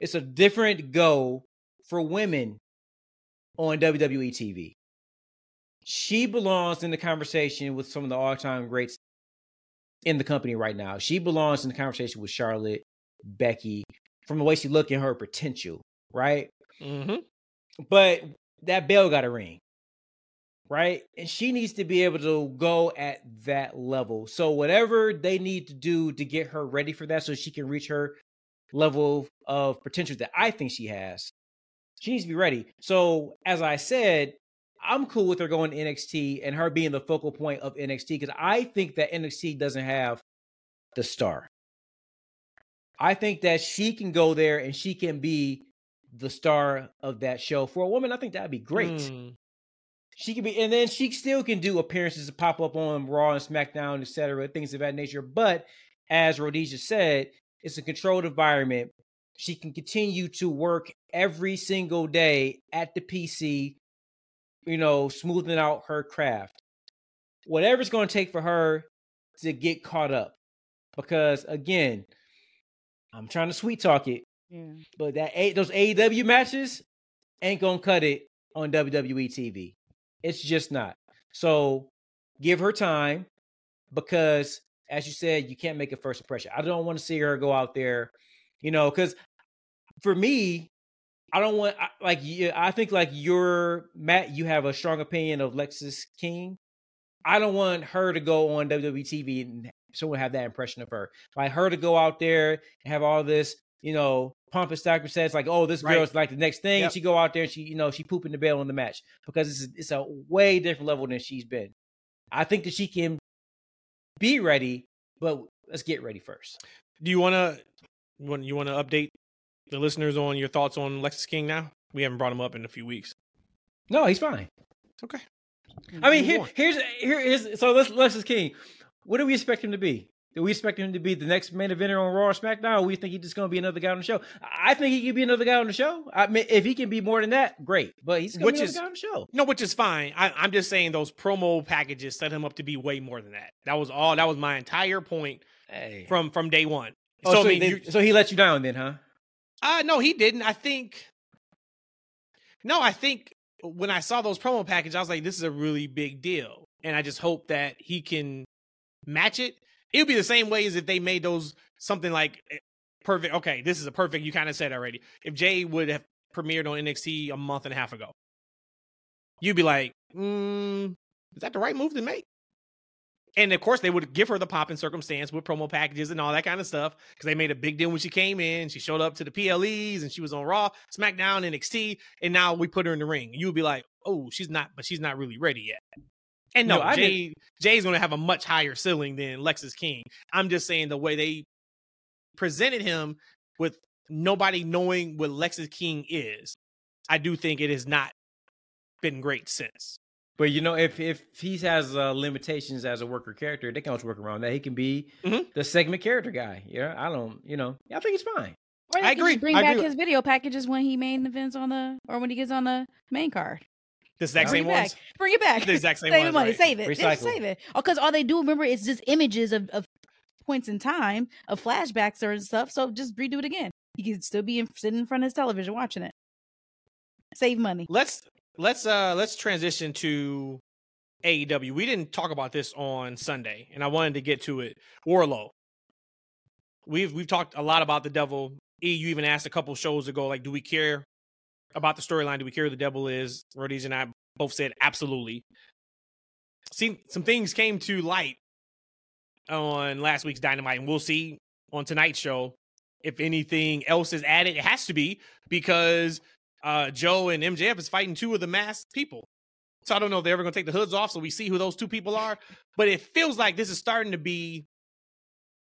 It's a different go for women on WWE TV. She belongs in the conversation with some of the all-time greats in the company right now. She belongs in the conversation with Charlotte, Becky, from the way she look and her potential, right? hmm But that bell got to ring, right? And she needs to be able to go at that level. So whatever they need to do to get her ready for that, so she can reach her level of potential that I think she has, she needs to be ready. So as I said, I'm cool with her going to NXT and her being the focal point of NXT because I think that NXT doesn't have the star. I think that she can go there and she can be the star of that show. For a woman, I think that'd be great. Mm. She can be, and then she still can do appearances to pop up on Raw and SmackDown, etc., things of that nature. But as Rhodesia said, it's a controlled environment. She can continue to work every single day at the PC, you know, smoothing out her craft. Whatever it's going to take for her to get caught up. Because again, I'm trying to sweet talk it, yeah. but that A- those AEW matches ain't gonna cut it on WWE TV. It's just not. So give her time because, as you said, you can't make a first impression. I don't want to see her go out there, you know, because for me, I don't want like. I think like you're Matt. You have a strong opinion of Lexis King. I don't want her to go on WWE TV and someone have that impression of her. Like her to go out there and have all this, you know, and stack says like, oh, this Right. girl's like the next thing. Yep. And she go out there and she, you know, she pooping the bell in the match because it's it's a way different level than she's been. I think that she can be ready, but let's get ready first. Do you want to? Want you want to update the listeners on your thoughts on Lexis King now? We haven't brought him up in a few weeks. No, he's fine. It's okay. I mean, here, here's here is so let's let's King. What do we expect him to be? Do we expect him to be the next main eventer on Raw or SmackDown? Or we think he's just going to be another guy on the show? I think he could be another guy on the show. I mean, if he can be more than that, great. But he's going to be is- another guy on the show. No, which is fine. I, I'm just saying those promo packages set him up to be way more than that. That was all. That was my entire point Hey. from from day one. Oh, so, so, I mean, they- you, so he let you down then, huh? uh no, he didn't. I think. No, I think when I saw those promo packages, I was like, "This is a really big deal," and I just hope that he can match it. It would be the same way as if they made those something like eh, perfect. Okay, this is a perfect. You kind of said already. If Jade would have premiered on NXT a month and a half ago, you'd be like, mm, "Is that the right move to make?" And of course, they would give her the pop and circumstance with promo packages and all that kind of stuff because they made a big deal when she came in. She showed up to the PLEs and she was on Raw, SmackDown, NXT, and now we put her in the ring. You would be like, "Oh, she's not, but she's not really ready yet." And no, No, I Jade Jade's going to have a much higher ceiling than Lexis King. I'm just saying the way they presented him with nobody knowing what Lexis King is, I do think it has not been great since. But you know, if if he has uh, limitations as a worker character, they can always work around that. He can be Mhm. the segment character guy. Yeah, I don't. You know, I think it's fine. Or he I agree. Just bring I back agree. his video packages when he main events on the or when he gets on the main card. The exact Bring same back. ones. Bring it back. The exact same save ones, money. right? Save it. Recycle. save it. Oh, because all they do, remember, it's just images of, of points in time of flashbacks or stuff. So just redo it again. He can still be in, sitting in front of his television watching it. Save money. Let's let's uh let's transition to AEW. We didn't talk about this on Sunday, and I wanted to get to it. Wardlow. We've we've talked a lot about the devil. E, you even asked a couple shows ago, like, do we care about the storyline? Do we care who the devil is? Rhodes and I both said absolutely. See, some things came to light on last week's Dynamite, and we'll see on tonight's show if anything else is added. It has to be because uh, Joe and MJF is fighting two of the masked people. So I don't know if they're ever going to take the hoods off so we see who those two people are. But it feels like this is starting to be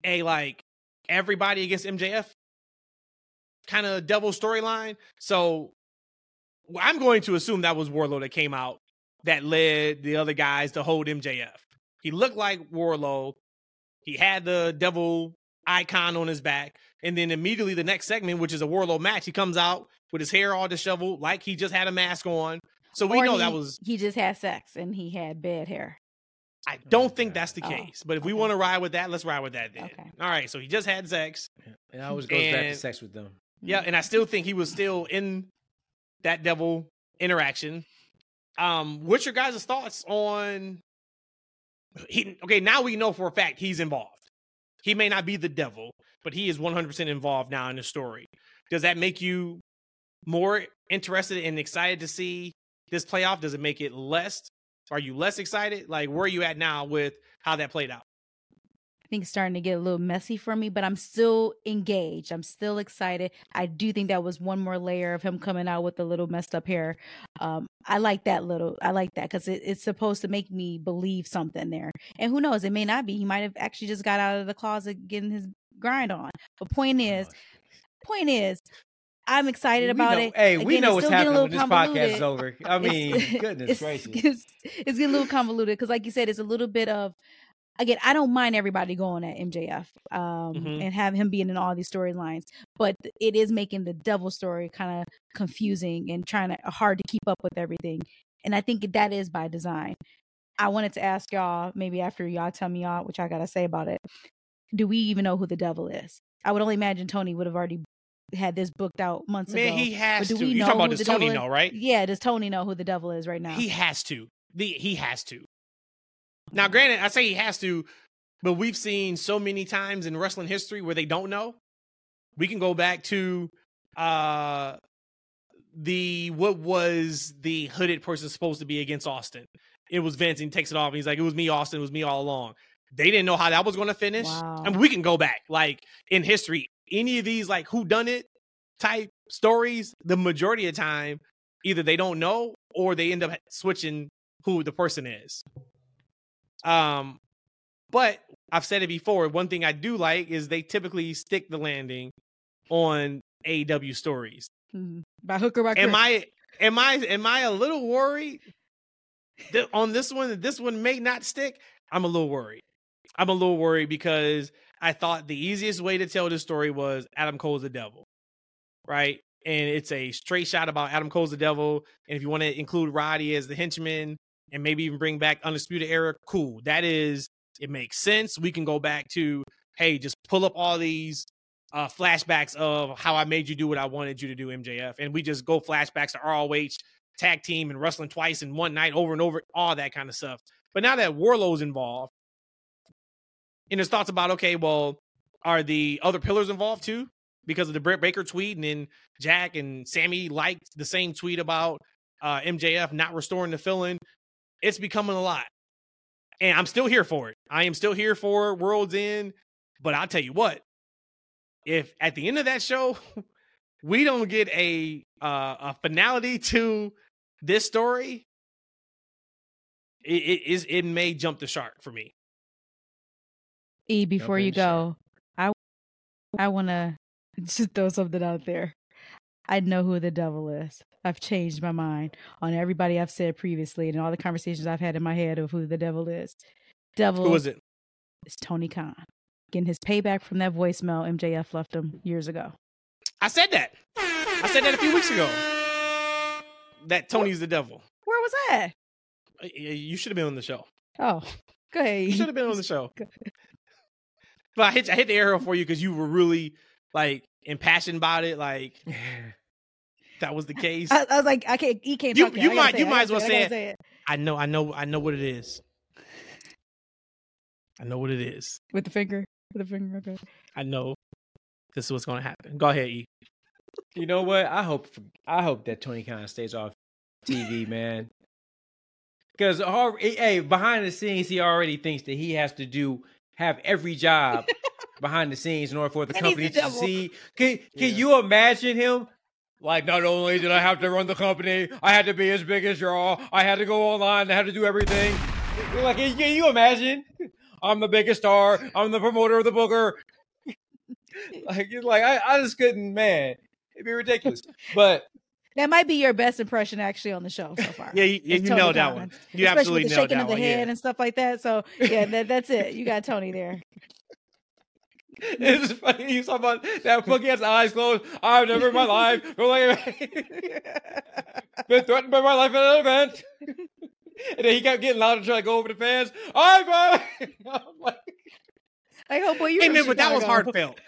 a like everybody against MJF kind of double storyline. So I'm going to assume that was Wardlow that came out that led the other guys to hold MJF. He looked like Wardlow. He had the devil icon on his back. And then immediately the next segment, which is a Wardlow match, he comes out with his hair all disheveled, like he just had a mask on. So we Or know he, that was. he just had sex and he had bad hair. I don't think that's the Oh, case. But if we okay. want to ride with that, let's ride with that then. Okay. All right. So he just had sex. It always goes back to sex with them. Yeah, and I still think he was still in that devil interaction. Um, what's your guys' thoughts on he okay, now we know for a fact he's involved. He may not be the devil, but he is 100% involved now in the story. Does that make you more interested and excited to see this playoff? Does it make it less? Are you less excited? Like where are you at now with how that played out? Think it's starting to get a little messy for me, but I'm still engaged. I'm still excited. I do think that was one more layer of him coming out with a little messed up hair. Um, I like that little. I like that because it, it's supposed to make me believe something there. And who knows? It may not be. He might have actually just got out of the closet getting his grind on. But point is, point is, I'm excited We about know- it. Hey, we know what's still getting a happening when this podcast is over. I mean, It's- goodness it's, gracious. It's, it's getting a little convoluted because, like you said, it's a little bit of. Again, I don't mind everybody going at MJF um, Mhm. and have him being in all these storylines, but it is making the devil story kind of confusing and trying to hard to keep up with everything. And I think that is by design. I wanted to ask y'all, maybe after y'all tell me y'all, which I gotta say about it. Do we even know who the devil is? I would only imagine Tony would have already had this booked out months Man, ago. he has do to. we You know talking about does Tony know, right? Yeah, does Tony know who the devil is right now? He has to. The he has to. Now, granted, I say he has to, but we've seen so many times in wrestling history where they don't know. We can go back to uh the what was the hooded person supposed to be against Austin? It was Vince, and he takes it off. And he's like, "It was me, Austin. It was me all along." They didn't know how that was going to finish. Wow. I mean, we can go back, like in history, any of these like who done it type stories. The majority of time, either they don't know or they end up switching who the person is. Um, but I've said it before. One thing I do like is they typically stick the landing on AW stories. Mhm. by hook or by crook. Am I am I am I a little worried that on this one that this one may not stick? I'm a little worried. I'm a little worried because I thought the easiest way to tell this story was Adam Cole's the devil, right? And it's a straight shot about Adam Cole's the devil. And if you want to include Roddy as the henchman and maybe even bring back Undisputed Era, cool. That is, it makes sense. We can go back to, hey, just pull up all these uh, flashbacks of how I made you do what I wanted you to do, MJF. And we just go flashbacks to ROH tag team and wrestling twice in one night over and over, all that kind of stuff. But now that Wardlow's involved, and his thoughts about, okay, well, are the other pillars involved too? Because of the Britt Baker tweet, and then Jack and Sammy liked the same tweet about uh, MJF not restoring the fill-in. It's becoming a lot. And I'm still here for it. I am still here for World's End. But I'll tell you what, if at the end of that show we don't get a uh, a finality to this story, it, it is it may jump the shark for me. E, before you the shower. go, I I want to just throw something out there. I know who the devil is. I've changed my mind on everybody I've said previously and all the conversations I've had in my head of who the devil is. Devil Who is it? is Tony Khan. Getting his payback from that voicemail MJF left him years ago. I said that. I said that a few weeks ago. That Tony's the devil. Where was that? You should have been on the show. Oh, go ahead. You should have been on the show. But I hit I hit the arrow for you because you were really like impassioned about it. Like that was the case. I, I was like, I can't. He can't. You- talk you might- you it. Might as well say say I it. say it I know, I know, I know what it is. I know what it is. with the finger. With the finger. Okay. I know this is what's going to happen. Go ahead, E. You know what? I hope I hope that Tony Khan stays off TV, man. Because hey, behind the scenes, he already thinks that he has to do have every job behind the scenes in order for the And company to devil. see. Can can Yeah. you imagine him? Like, not only did I have to run the company, I had to be as big as Raw. I had to go online. I had to do everything. Like, can can you imagine? I'm the biggest star. I'm the promoter of the booker. like, like I, I just couldn't, man. It'd be ridiculous. But That might be your best impression actually on the show so far. Yeah, you, yeah, It's you Tony nailed that Khan. one. You Especially absolutely with the nailed shaking that of the one. head Yeah. and stuff like that. So yeah, that, that's it. You got Tony there. it's funny you talk about that monkey has eyes closed. I've never in my life been, threatened by my life at an event. And then he kept getting louder trying to go over the fans. I'm I'm like, Like, oh boy, you. Hey man, but that was heartfelt.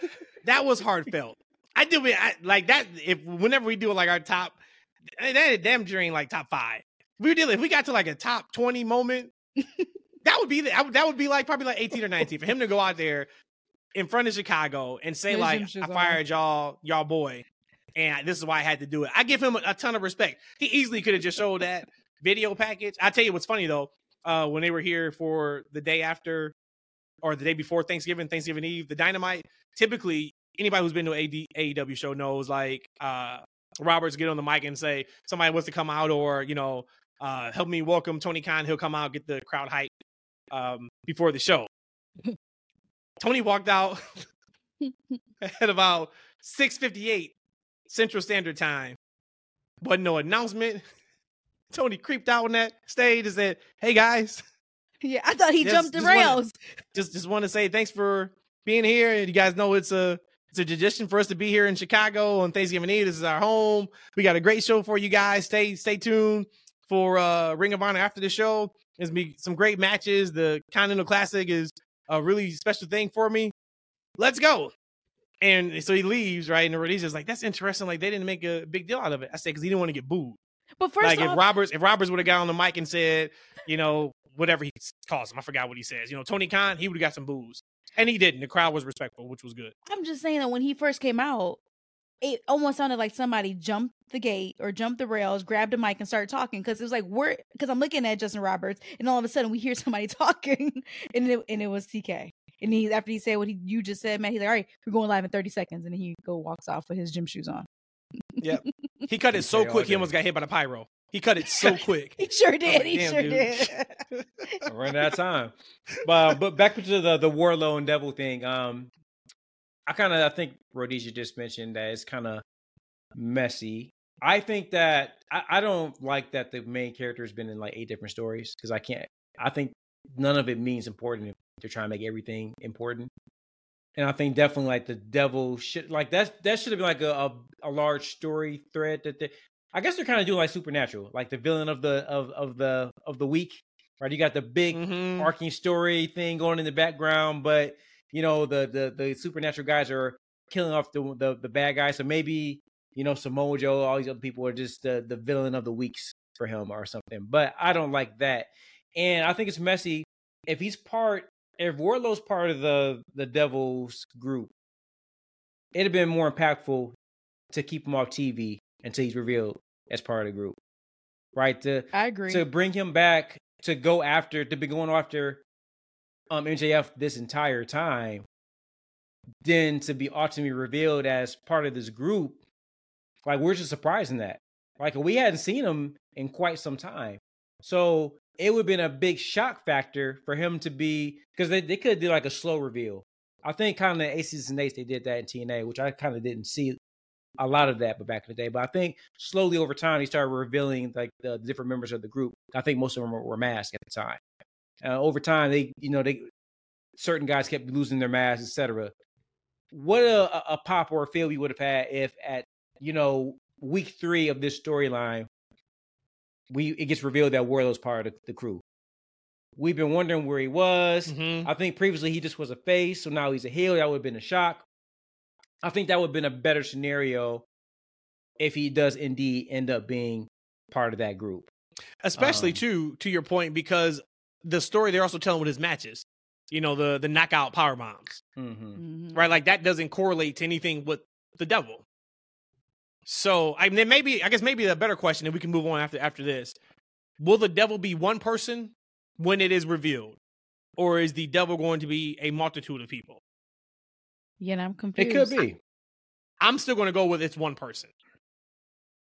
That was heartfelt. I do it I, like that. If whenever we do like our top, that that damn sure ain't like top five. We did if we got to like a top twenty moment, that would be the, that would be like probably like eighteen or nineteen for him to go out there in front of Chicago and say like I fired y'all y'all boy, and this is why I had to do it. I give him a, a ton of respect. He easily could have just showed that video package. I tell you what's funny though, uh, when they were here for the day after or the day before Thanksgiving, Thanksgiving Eve, the Dynamite. Typically, anybody who's been to a AEW show knows like uh, Roberts get on the mic and say somebody wants to come out or you know uh, help me welcome Tony Khan. He'll come out get the crowd hype um, before the show. Tony walked out at about six fifty eight Central Standard Time. Wasn't no announcement. Tony creeped out on that stage and said, "Hey guys." Yeah, I thought he Just- jumped the just wanna- rails. just just want to say thanks for being here. You guys know it's a it's a tradition for us to be here in Chicago on Thanksgiving Eve. This is our home. We got a great show for you guys. Stay stay tuned for uh Ring of Honor after the show. There's gonna be some great matches. The Continental Classic is a really special thing for me. Let's go. And so he leaves, right? And he's just like, that's interesting. Like they didn't make a big deal out of it. I said, because he didn't want to get booed. But first like if Roberts, if Roberts would have got on the mic and said, you know, whatever he calls him, I forgot what he says. You know, Tony Khan, he would have got some boos, and he didn't. The crowd was respectful, which was good. I'm just saying that when he first came out, it almost sounded like somebody jumped the gate or jumped the rails, grabbed a mic, and started talking. Because it was like we're because I'm looking at Justin Roberts, and all of a sudden we hear somebody talking, and it and it was TK. And he after he said what he you just said, man, he's like, all right, we're going live in 30 seconds, and then he go walks off with his gym shoes on. Yeah, he cut it so Okay, quick, he almost got hit by the pyro. He cut it so quick. He sure did. like, he sure dude." did. I ran out of time. But but back to the the Wardlow and Devil thing. Um, I kind of I think Rhodesia just mentioned that it's kind of messy. I think that I, I don't like that the main character has been in like eight different stories because I can't. I think none of it means important if they're trying to make everything important. And I think definitely like the devil should like that that should have been like a, a, a large story thread that they I guess they're kind of doing like supernatural, like the villain of the of of the of the week, right? You got the big Mhm. arcing story thing going in the background, but you know the the the supernatural guys are killing off the the, the bad guys. So maybe you know Samoa Joe, all these other people are just the the villain of the weeks for him or something. But I don't like that, and I think it's messy. If he's part, if Wardlow's part of the the Devils group, it'd have been more impactful to keep him off TV until he's revealed as part of the group, right? To I agree. to bring him back to go after to be going after um MJF this entire time, then to be ultimately revealed as part of this group, like we're just surprised in that. Like we hadn't seen him in quite some time. So it would have been a big shock factor for him to be because they, they could do like a slow reveal. I think kind of Aces and Eights they did that in TNA, which I kind of didn't see a lot of that, but back in the day. But I think slowly over time he started revealing like the different members of the group. I think most of them were, were masked at the time. Uh, over time, they you know they certain guys kept losing their masks, etc. What a, a- pop or a feel we would have had if at you know week three of this storyline, we it gets revealed that Wardlow's part of the, the crew. We've been wondering where he was. Mhm. I think previously he just was a face, so now he's a heel. That would have been a shock. I think that would have been a better scenario if he does indeed end up being part of that group. Especially Um, too, to your point, because the story they're also telling with his matches, you know, the the knockout power bombs, Mm-hmm. Mhm. right? Like that doesn't correlate to anything with the devil. So I mean, maybe I guess maybe a better question, and we can move on after after this. Will the devil be one person when it is revealed, or is the devil going to be a multitude of people? Yeah, and I'm confused. It could be. I'm still going to go with it's one person.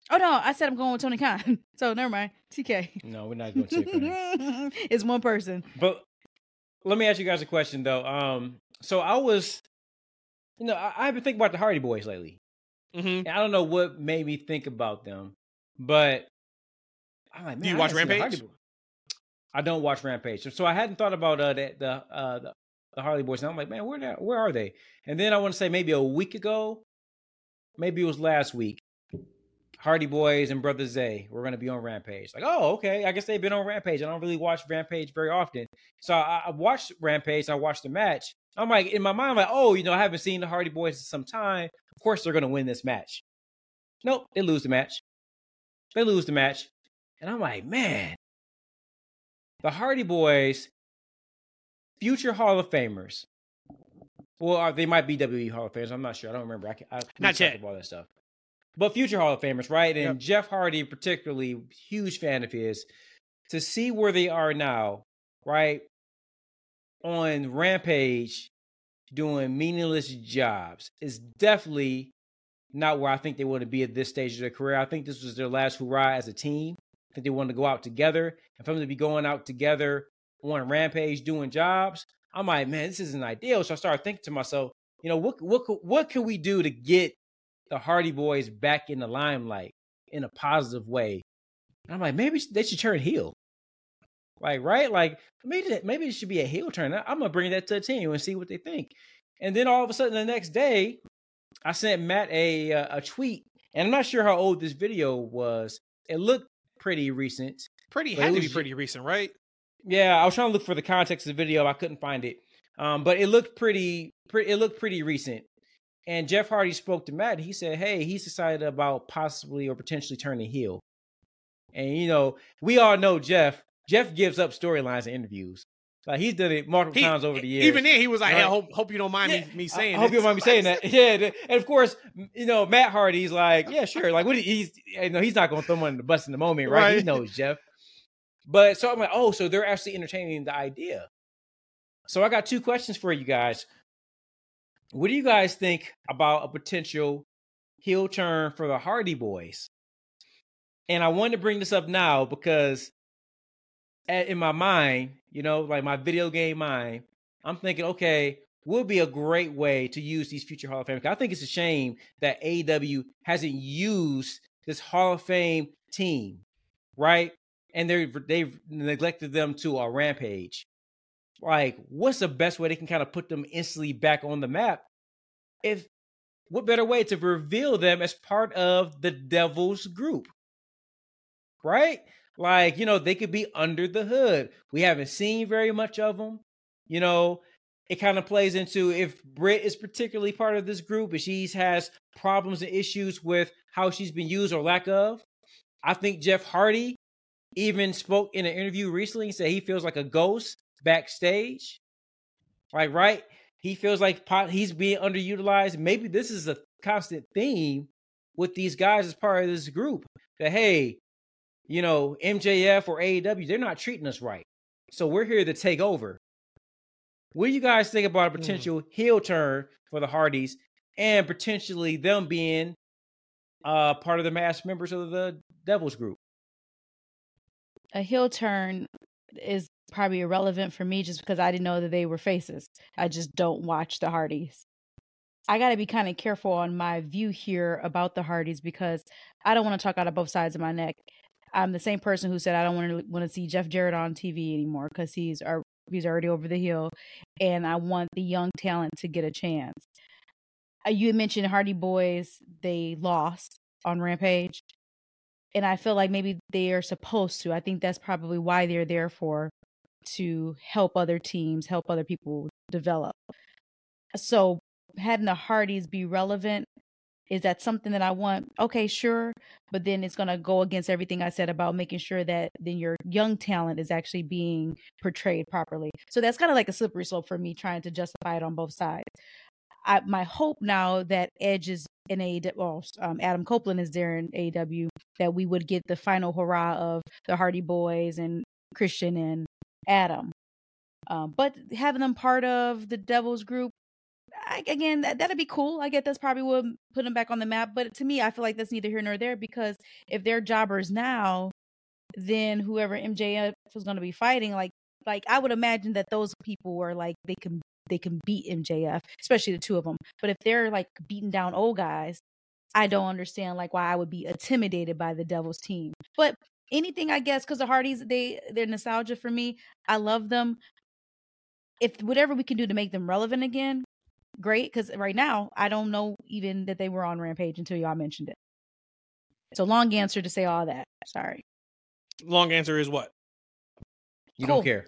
Oh no, I said I'm going with Tony Khan. So never mind. TK. No, we're not going to. Take it's one person. But let me ask you guys a question though. Um, so I was, you know, I, I've been thinking about the Hardy Boys lately. hmm And I don't know what made me think about them, but I'm like, man, Do you I watch haven't seen the Rampage? I don't watch Rampage, so I hadn't thought about uh, the the, uh, the the Hardy Boys. And I'm like, man, where the- where are they? And then I want to say maybe a week ago, maybe it was last week. Hardy Boys and Brother Zay were going to be on Rampage. Like, oh, okay. I guess they've been on Rampage. I don't really watch Rampage very often. So I, I watched Rampage. I watched the match. I'm like, in my mind, I'm like, oh, you know, I haven't seen the Hardy Boys in some time. Of course, they're going to win this match. Nope, they lose the match. They lose the match. And I'm like, man, the Hardy Boys, future Hall of Famers. Well, uh, they might be WWE Hall of Famers. I'm not sure. I don't remember. I, can, I Not yet. all that stuff. But future Hall of Famers, right? And Yep. Jeff Hardy, particularly, huge fan of his. To see where they are now, right? On Rampage, doing meaningless jobs is definitely not where I think they want to be at this stage of their career. I think this was their last hurrah as a team. I think they wanted to go out together. And for them to be going out together on Rampage doing jobs, I'm like, man, this isn't ideal. So I started thinking to myself, you know, what what could- what can we do to get the Hardy Boys back in the limelight in a positive way? And I'm like, maybe they should turn heel. Like, right? Like, maybe that- maybe it should be a heel turn. I- I'm gonna bring that to the team and see what they think. And then all of a sudden, the next day, I sent Matt a uh, a tweet, and I'm not sure how old this video was. It looked pretty recent. Pretty had to be pretty recent, right? Yeah, I was trying to look for the context of the video. I couldn't find it. Um, but it looked pretty, pretty. It looked pretty recent. And Jeff Hardy spoke to Matt. He said, "Hey, he's decided about possibly or potentially turning heel." And you know, we all know Jeff. Jeff gives up storylines in interviews. Like he's done it multiple He- times over the years. Even then, he was like, "Hey, I hope hope you don't mind Yeah, me me saying." I, hope you don't mind me saying that. Yeah, and of course, you know Matt Hardy's like, yeah, sure. Like, what he- he's, you know, he's not going to throw him in the bus in the moment, right? He knows Jeff. But so I'm like, oh, so they're actually entertaining the idea. So I got two questions for you guys. What do you guys think about a potential heel turn for the Hardy Boys? And I wanted to bring this up now because in my mind, you know, like my video game mind, I'm thinking, okay, would be a great way to use these future Hall of Fame. I think it's a shame that AEW hasn't used this Hall of Fame team, right? And they're they've neglected them to a rampage. Like, what's the best way they can kind of put them instantly back on the map? If what better way to reveal them as part of the Devil's group? Right? Like, you know, they could be under the hood. We haven't seen very much of them. You know, it kind of plays into if Britt is particularly part of this group, if she has problems and issues with how she's been used or lack of. I think Jeff Hardy even spoke in an interview recently and said he feels like a ghost backstage. Like, right? He feels like pot- he's being underutilized. Maybe this is a constant theme with these guys as part of this group. That hey, you know, MJF or AEW, they're not treating us right. So we're here to take over. What do you guys think about a Hmm. potential heel turn for the Hardys and potentially them being uh part of the mass members of the Devils group? A heel turn is probably irrelevant for me just because I didn't know that they were faces. I just don't watch the Hardys. I got to be kind of careful on my view here about the Hardys because I don't want to talk out of both sides of my neck. I'm the same person who said I don't want to want to see Jeff Jarrett on TV anymore because he's ar- he's already over the hill, and I want the young talent to get a chance. Uh, You mentioned Hardy Boys; they lost on Rampage, and I feel like maybe they are supposed to. I think that's probably why they're there for to help other teams, help other people develop. So having the Hardys be relevant Is that something that I want? Okay, sure. But then it's going to go against everything I said about making sure that then your young talent is actually being portrayed properly. So that's kind of like a slippery slope for me trying to justify it on both sides. I, my hope now that Edge is in a well, um, Adam Copeland is there in AEW that we would get the final hurrah of the Hardy Boys and Christian and Adam. Um, but having them part of the Devil's group, I, again, that, that'd be cool. I get that's probably what put them back on the map. But to me, I feel like that's neither here nor there because if they're jobbers now, then whoever MJF was going to be fighting, like, like I would imagine that those people were like they can they can beat MJF, especially the two of them. But if they're like beating down old guys, I don't understand like why I would be intimidated by the Devil's team. But anything I guess because the Hardys they they're nostalgia for me. I love them. If whatever we can do to make them relevant again, great. Because right now I don't know even that they were on Rampage until y'all mentioned it. So long answer to say all that. Sorry. Long answer is what? You Cool. don't care.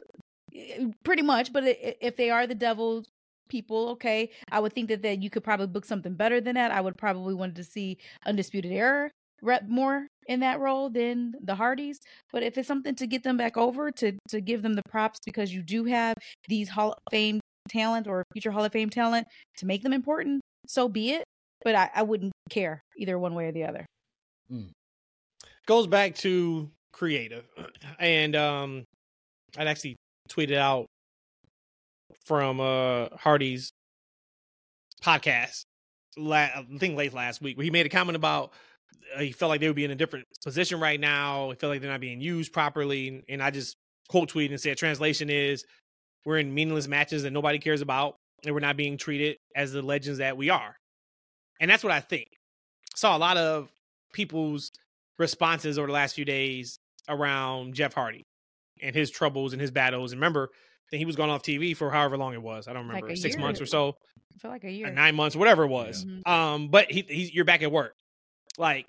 Eh, Pretty much, but if they are the Devil's people, okay, I would think that that you could probably book something better than that. I would probably want to see Undisputed Era rep more in that role than the Hardys. But if it's something to get them back over, to to give them the props because you do have these Hall of Fame talent or future Hall of Fame talent to make them important, so be it. But I, I wouldn't care either one way or the other. goes back to creative and um i'd actually tweeted out from uh hardy's podcast la- i think late last week where he made a comment about he felt like they would be in a different position right now he felt like they're not being used properly and i just quote tweeted and said translation is we're in meaningless matches that nobody cares about and we're not being treated as the legends that we are and that's what i think saw a lot of people's responses over the last few days around Jeff Hardy and his troubles and his battles. And remember that he was gone off TV for however long it was. I don't remember, a six year. months or so, I feel like a year. nine months, whatever it was. Mhm. Um, but he, he's you're back at work. Like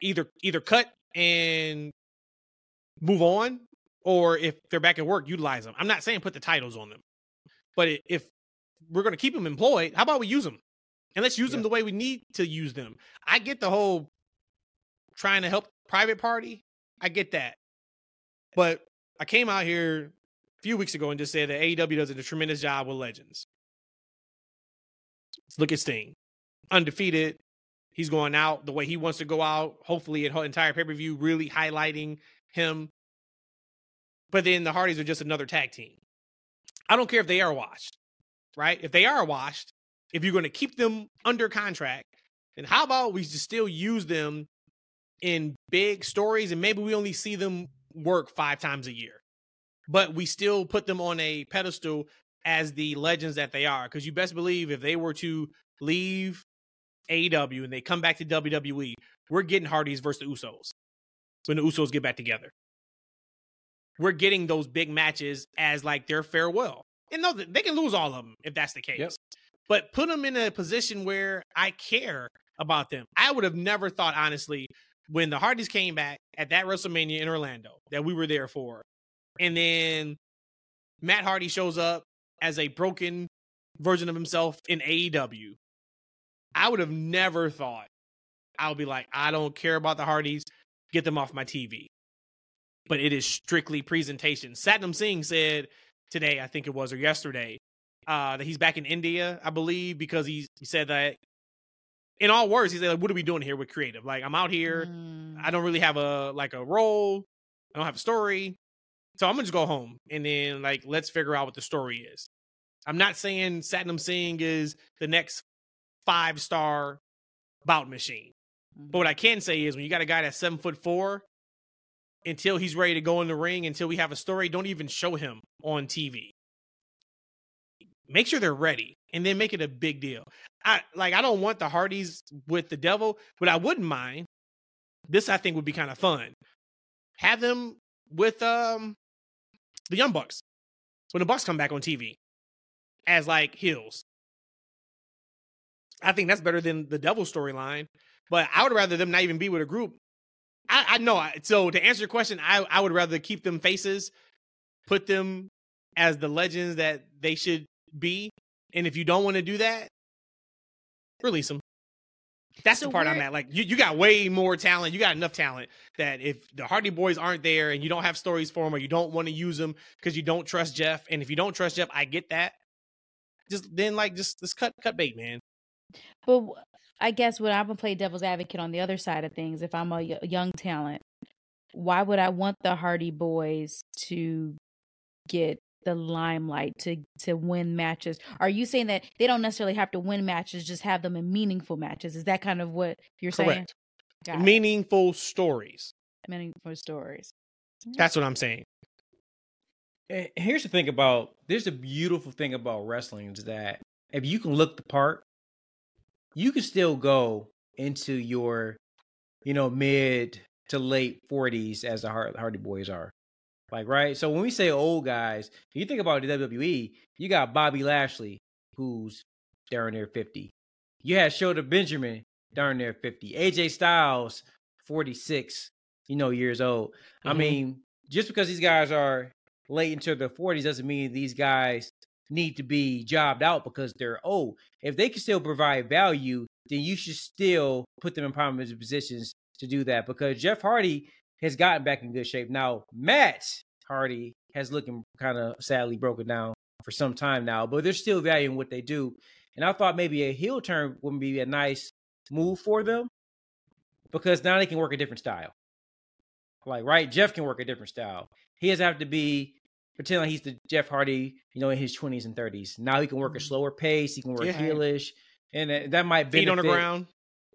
either either cut and move on, or if they're back at work, utilize them. I'm not saying put the titles on them, but if we're going to keep them employed, how about we use them? And let's use them the way we need to use them. I get the whole trying to help private party. I get that. But I came out here a few weeks ago and just said that AEW does a tremendous job with legends. Look at Sting. Undefeated. He's going out the way he wants to go out. Hopefully, at entire pay per view, really highlighting him. But then the Hardys are just another tag team. I don't care if they are washed, right? If they are washed, if you're going to keep them under contract, then how about we just still use them in big stories and maybe we only see them work five times a year, but we still put them on a pedestal as the legends that they are. Because you best believe if they were to leave AEW and they come back to WWE, we're getting Hardys versus the Usos when the Usos get back together. We're getting those big matches as like their farewell. And no, they can lose all of them if that's the case. Yep. But put them in a position where I care about them. I would have never thought, honestly, when the Hardys came back at that WrestleMania in Orlando that we were there for, and then Matt Hardy shows up as a broken version of himself in AEW. I would have never thought I would be like, I don't care about the Hardys, get them off my TV. But it is strictly presentation. Satnam Singh said today, I think it was, or yesterday, uh, that he's back in India, I believe, because he's, he said that in all words, he said, like, what are we doing here with creative? Like, I'm out here. Mm. I don't really have a like a role. I don't have a story. So I'm gonna just go home and then like let's figure out what the story is. I'm not saying Satnam Singh is the next five star bout machine. Mm. But what I can say is when you got a guy that's seven foot four, until he's ready to go in the ring, until we have a story, don't even show him on TV. Make sure they're ready and then make it a big deal. I like I don't want the Hardys with the devil, but I wouldn't mind. This I think would be kind of fun. Have them with um the Young Bucks. When the Bucks come back on TV as like heels. I think that's better than the devil storyline. But I would rather them not even be with a group. I, I know. I- So to answer your question, I, I would rather keep them faces, put them as the legends that they should be. And if you don't want to do that, release them. That's So the part I'm at. Like you, you got way more talent. You got enough talent that if the Hardy Boys aren't there and you don't have stories for them or you don't want to use them because you don't trust Jeff, and if you don't trust Jeff, I get that. Just then, like, just just cut cut bait, man. But I guess when I'm gonna play devil's advocate on the other side of things, if I'm a young talent, why would I want the Hardy Boys to get the limelight to to win matches? Are you saying that they don't necessarily have to win matches, just have them in meaningful matches? Is that kind of what you're saying? Correct. Got it. Meaningful stories. meaningful stories. Mm-hmm. That's what I'm saying. Here's the thing about there's a beautiful thing about wrestling is that if you can look the part, you can still go into your, you know, mid to late 40s as the Hardy Boys are. Like, right? So when we say old guys, you think about the WWE, you got Bobby Lashley, who's darn near 50. You had Shelton Benjamin, darn near 50. AJ Styles, 46, you know, years old. I Mhm. mean, just because these guys are late into their 40s doesn't mean these guys need to be jobbed out because they're old. If they can still provide value, then you should still put them in prominent positions to do that because Jeff Hardy has gotten back in good shape. Now, Matt Hardy has looking kind of sadly broken down for some time now, but they're still valuing what they do. And I thought maybe a heel turn would be a nice move for them because now they can work a different style. Like, right? Jeff can work a different style. He doesn't have to be pretend like he's the Jeff Hardy, you know, in his 20s and 30s. Now he can work a slower pace. He can work Yeah. heelish, and that, that might benefit Feet on the ground.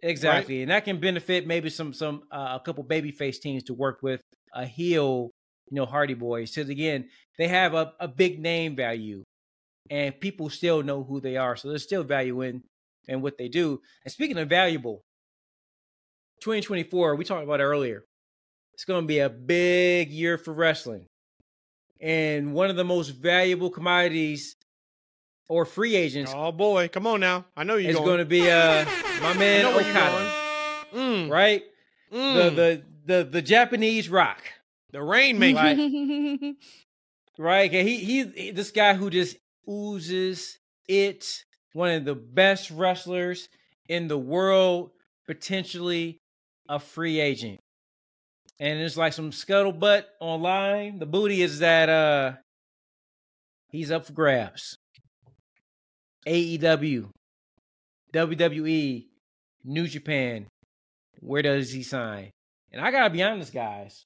exactly, and that can benefit maybe some some uh, a couple babyface teams to work with a heel, you know, Hardy Boys. Because again, they have a, a big name value, and people still know who they are, so there's still value in in what they do. And speaking of valuable, 2024, we talked about earlier. It's going to be a big year for wrestling. And one of the most valuable commodities or free agents Oh boy, come on now. I know you're is going. going to be uh my man know where you're Okada. Mm, right? The, mm, the the the Japanese rock, the rainmaker. Right. right? Okay, He, he he this guy who just oozes it. One of the best wrestlers in the world, potentially a free agent. And it's like some scuttlebutt online. The booty is that uh he's up for grabs. AEW, WWE, New Japan. Where does he sign? And I gotta be honest, guys.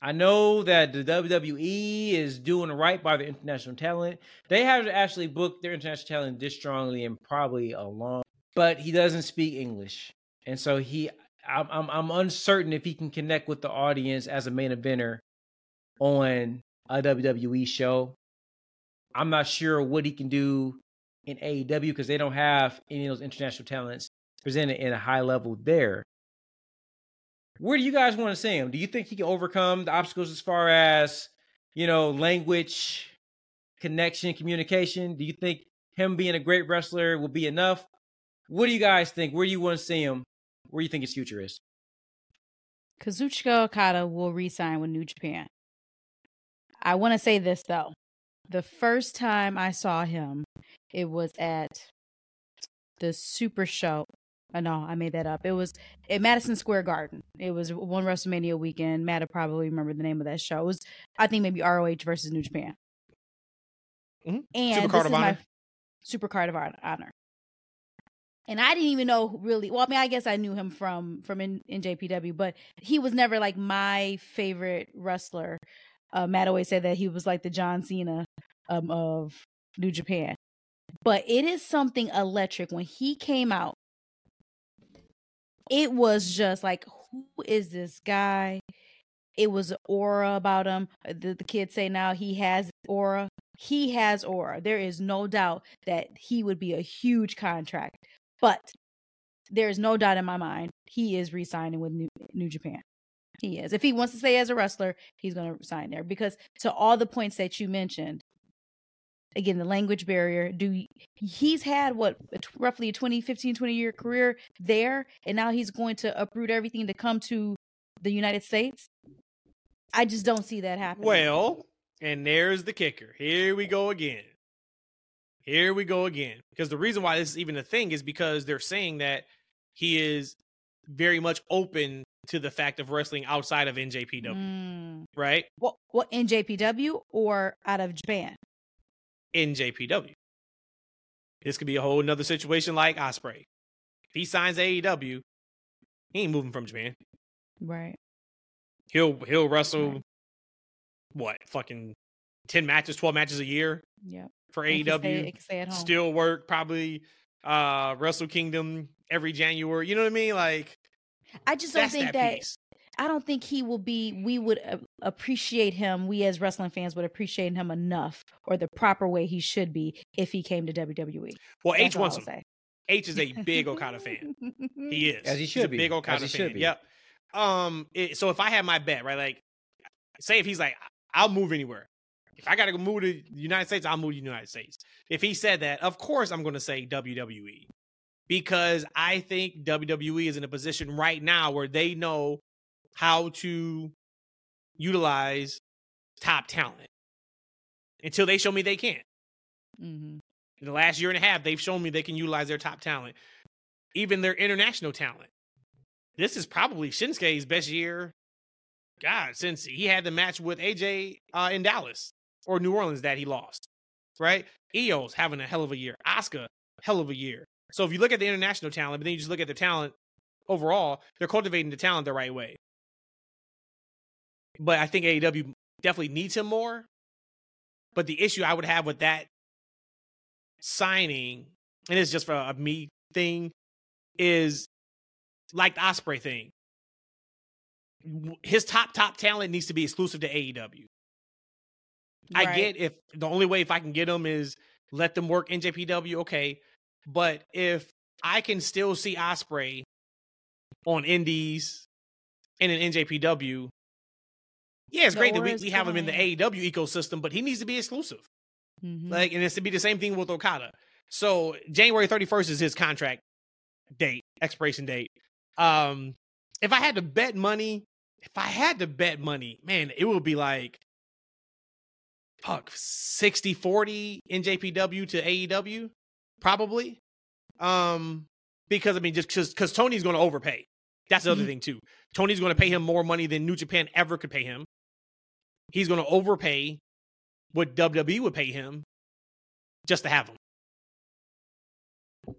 I know that the WWE is doing right by the international talent. They haven't actually booked their international talent this strongly and probably a long. But he doesn't speak English, and so he, I'm, I'm, I'm uncertain if he can connect with the audience as a main eventer on a WWE show. I'm not sure what he can do in AEW because they don't have any of those international talents presented in a high level there. Where do you guys want to see him? Do you think he can overcome the obstacles as far as, you know, language, connection, communication? Do you think him being a great wrestler will be enough? What do you guys think? Where do you want to see him? Where do you think his future is? Kazuchika Okada will re-sign with New Japan. I want to say this though. The first time I saw him, it was at the Super Show. Oh, no, I made that up. It was at Madison Square Garden. It was one WrestleMania weekend. Matt will probably remember the name of that show. It was, I think, maybe ROH versus New Japan. Mhm. And Super this Card is of my Honor? Super Card of Honor. And I didn't even know really. Well, I mean, I guess I knew him from from in, in JPW, but he was never like my favorite wrestler. Uh, Matt always said that he was like the John Cena um, of New Japan. But it is something electric when he came out. It was just like, who is this guy? It was aura about him. Uh, The, the kids say now he has aura. He has aura. There is no doubt that he would be a huge contract. But there is no doubt in my mind he is re-signing with New, New Japan. He is. If he wants to stay as a wrestler, he's going to sign there because to all the points that you mentioned, again, the language barrier, do he's had what roughly a 20, 15, 20 year career there and now he's going to uproot everything to come to the United States? I just don't see that happening. Well, and there's the kicker. Here we go again. Here we go again. Because the reason why this is even a thing is because they're saying that he is very much open to the fact of wrestling outside of NJPW, Mm. right? What what NJPW or out of Japan? NJPW. This could be a whole nother situation like Ospreay. If he signs AEW, he ain't moving from Japan. Right. He'll he'll wrestle Right. what fucking ten matches, twelve matches a year Yep. For It can stay- can stay at home. Still work probably uh Wrestle Kingdom every January. You know what I mean? Like I just don't think that, that. I don't think he will be we would uh, appreciate him we as wrestling fans would appreciate him enough or the proper way he should be if he came to WWE. Well, That's H wants I'll him. say. H is a big Okada fan. He is. As he He's should a be. big As Okada he fan. should be. Yep. Um. it- so if I had my bet, right, like, say if he's like, I'll move anywhere. If I got to move to the United States, I'll move to the United States. If he said that, of course I'm going to say WWE because I think WWE is in a position right now where they know how to utilize top talent. Until they show me they can't. Mm-hmm. In the last year and a half, they've shown me they can utilize their top talent, even their international talent. This is probably Shinsuke's best year, God, since he had the match with AJ uh, in Dallas or New Orleans that he lost. Right? Iyo's having a hell of a year. Asuka, hell of a year. So if you look at the international talent, but then you just look at the talent overall, they're cultivating the talent the right way. But I think AEW definitely needs him more. But the issue I would have with that signing, and it's just for a me thing, is like the Ospreay thing. His top top talent needs to be exclusive to AEW. I get if the only way if I can get them is let them work NJPW, okay. But if I can still see Ospreay on Indies and in NJPW, yeah, it's The great that we, we have him in the. AEW ecosystem, but he needs to be exclusive. Mhm. Like, and it's to be the same thing with Okada. So January 31st is his contract date, expiration date. Um, if I had to bet money, if I had to bet money, man, it would be like fuck 60 40 NJPW to AEW, probably. Um, because I mean, just because because Tony's gonna overpay. That's the other Mhm. thing too. Tony's gonna pay him more money than New Japan ever could pay him. He's gonna overpay what WWE would pay him just to have him.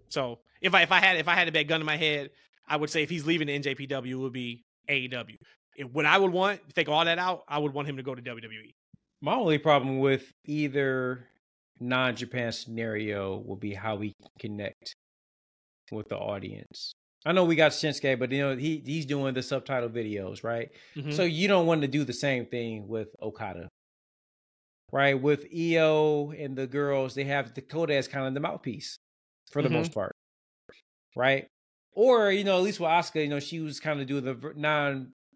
So if I if I had if I had to bet gun in my head, I would say if he's leaving the NJPW, it would be AEW. If, what I would want, take all that out, I would want him to go to. WWE. My only problem with either non-Japan scenario will be how we connect with the audience. I know we got Shinsuke, but you know he he's doing the subtitle videos, right? Mhm. So you don't want to do the same thing with Okada, right? With Iyo and the girls, they have Dakota as kind of the mouthpiece for the Mhm. most part, right? Or you know, at least with Asuka, you know, she was kind of doing the ver-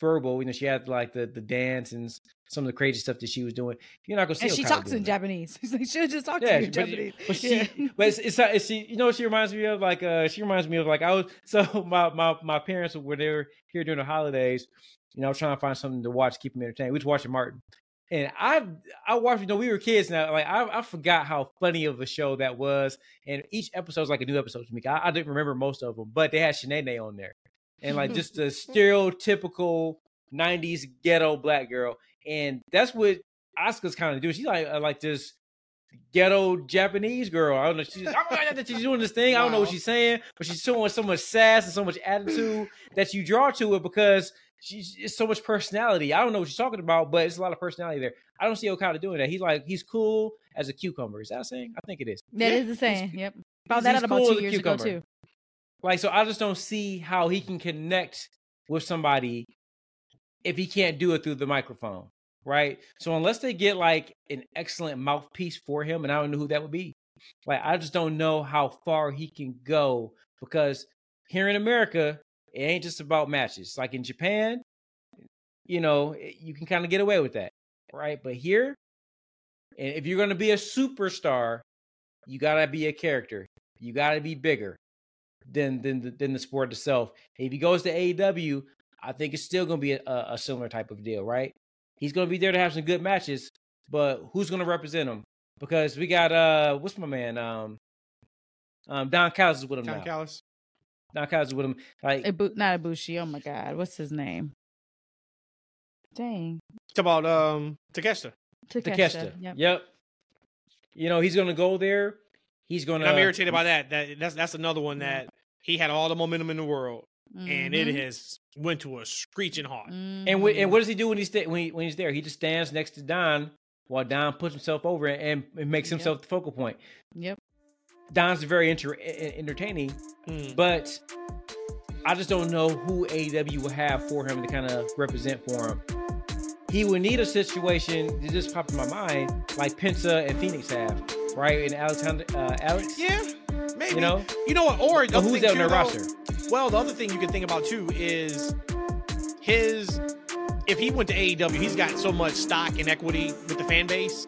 non-verbal. You know, she had like the the dance and some of the crazy stuff that she was doing. You're not gonna see. and she talks in that. Japanese. She's like, she'll just talk Yeah, to you in Japanese. but she, Yeah. but it's, it's, it's she, you know, what she reminds me of like, uh, she reminds me of like I was so my my my parents were they were here during the holidays, you know, I was trying to find something to watch, keep them entertained. We was watching Martin, and I I watched, you know, we were kids now, like I I forgot how funny of a show that was, and each episode was like a new episode to me. I, I didn't remember most of them, but they had Sheneneh on there, and like just a stereotypical '90s ghetto black girl, and that's what Asuka's kind of doing. She's like uh, like this ghetto Japanese girl. I don't know. She's, she's doing this thing. I don't know what she's saying, but she's showing so much sass and so much attitude that you draw to it because she's it's so much personality. I don't know what she's talking about, but it's a lot of personality there. I don't see Okada doing that. He's like he's cool as a cucumber. Is that a saying? I think it is. That Yeah, is the saying. Yep. Found he's- that he's out about cool two years ago too. Like so, I just don't see how he can connect with somebody if he can't do it through the microphone, right? So unless they get like an excellent mouthpiece for him, and I don't know who that would be, like I just don't know how far he can go because here in America, it ain't just about matches. Like in Japan, you know, eh, you can kind of get away with that, right? But here, and if you're going to be a superstar, you gotta be a character. You gotta be bigger than than the, than the sport itself. If he goes to AEW, I think it's still going to be a, a similar type of deal, right? He's going to be there to have some good matches, but who's going to represent him? Because we got uh, what's my man? Um, um, Don Callis is with him John now. Callis. Naka's with him. Like Ibu- not Ibushi. Oh my God, what's his name? Dang, Talk about um Takeshita. Takeshita. Takeshita. Yep. Yep. You know he's gonna go there. He's gonna. I'm irritated by that. That that's that's another one that he had all the momentum in the world, and it Mhm. has went to a screeching halt. And Mhm. wh- and what does he do when he's sta- when, he, when he's there? He just stands next to Don while Don puts himself over and, and makes Yep. himself the focal point. Yep. Don's very enter- e- entertaining, Mm. but I just don't know who AEW will have for him to kind of represent for him. He would need a situation that just popped in my mind, like Penta and Fenix have, right? And Alexander, uh, Alex, Yeah, maybe. you know, You know what? Or the who's thing out on their roster? Well, the other thing you can think about too is his. If he went to AEW, he's got so much stock and equity with the fan base.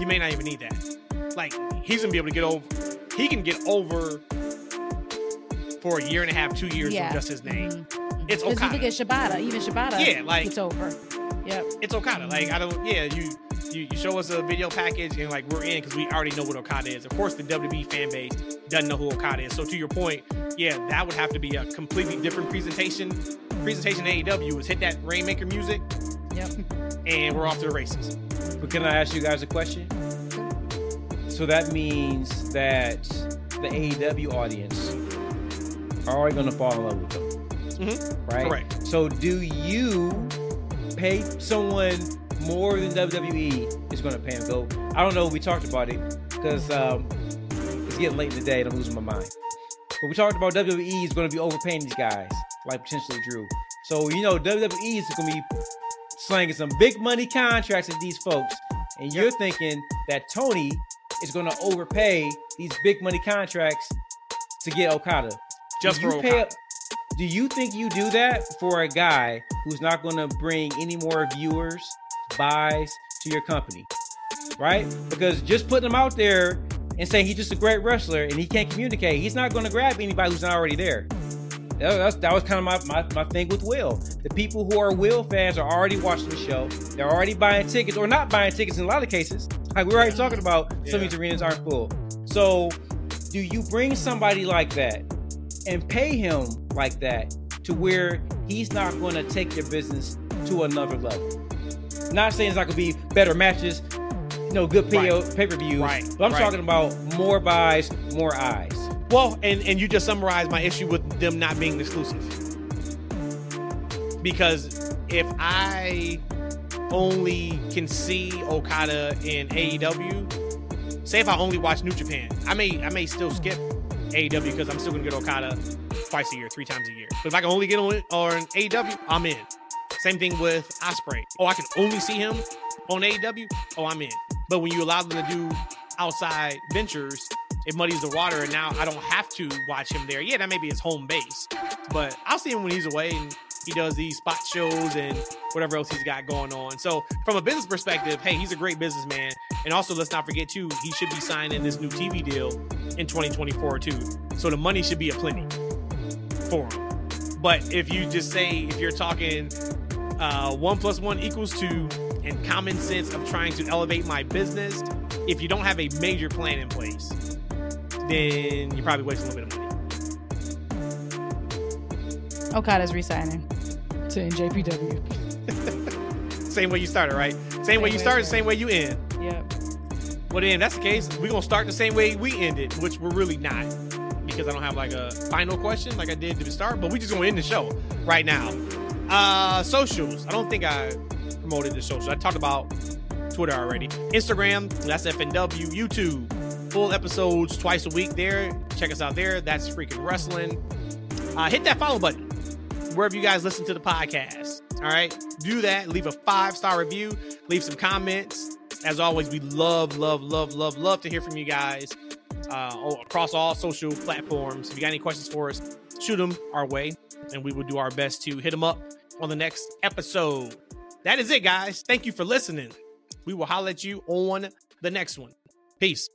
You may not even need that. Like he's gonna be able to get over. He can get over for a year and a half, two years Yeah. from just his name. Mhm. It's Because you Okada. look at Shibata, even Shibata, Yeah, like- it's over. Yep. It's Okada. Like I don't. Yeah, you. You, you show us a video package and like we're in because we already know what Okada is. Of course, the WWE fan base doesn't know who Okada is. So to your point, yeah, that would have to be a completely different presentation. Presentation AEW is hit that Rainmaker music Yep. and we're off to the races. But can I ask you guys a question? So that means that the AEW audience are already going to fall in love with them, Mhm. right? Correct. So do you pay someone more than WWE is going to pay him? Go. I don't know. We talked about it because um, it's getting late in the day and I'm losing my mind. But we talked about WWE is going to be overpaying these guys, like potentially Drew. So you know WWE is going to be slanging some big money contracts at these folks, and you're thinking that Tony is going to overpay these big money contracts to get Okada. Just do for you pay- do you think you do that for a guy who's not going to bring any more viewers, buys to your company, right? Because just putting him out there and saying he's just a great wrestler and he can't communicate, he's not going to grab anybody who's not already there. That, that's, that was kind of my, my, my thing with Will. The people who are Will fans are already watching the show. They're already buying tickets or not buying tickets in a lot of cases. Like we're already talking about some of these arenas aren't full. So do you bring somebody like that and pay him like that to where he's not going to take your business to another level? Not saying it's not to be better matches, you know, good pay Right. per views, Right, but I'm right. talking about more buys, more eyes. Well, and and you just summarized my issue with them not being exclusive. Because if I only can see Okada in AEW, say if I only watch New Japan, I may I may still skip AEW because I'm still gonna get Okada twice a year, three times a year. But if I can only get on on AEW, I'm in. Same thing with Ospreay. Oh, I can only see him on AEW. Oh, I'm in. But when you allow them to do outside ventures, it muddies the water, and now I don't have to watch him there. Yeah, that may be his home base, but I'll see him when he's away and he does these spot shows and whatever else he's got going on. So, from a business perspective, hey, he's a great businessman. And also, let's not forget too, he should be signing this new TV deal in 2024 too. So the money should be a plenty for him. But if you just say if you're talking uh, one plus one equals two and common sense of trying to elevate my business, if you don't have a major plan in place, then you're probably wasting a little bit of money. Okada's resigning to NJPW. Same way you started, right? Same way you started, same way you end. Yep. Well, then that's the case, we're gonna start the same way we ended, which we're really not, because I don't have like a final question like I did to the start. But we just gonna end the show right now. Uh, socials. I don't think I promoted the socials. I talked about Twitter already. Instagram. That's FNW. YouTube. Full episodes twice a week there. Check us out there. That's freaking wrestling. Uh, hit that follow button wherever you guys listen to the podcast. All right, do that. Leave a five star review. Leave some comments. As always, we love, love, love, love, love to hear from you guys uh, across all social platforms. If you got any questions for us, shoot them our way, and we will do our best to hit them up on the next episode. That is it, guys. Thank you for listening. We will holler at you on the next one. Peace.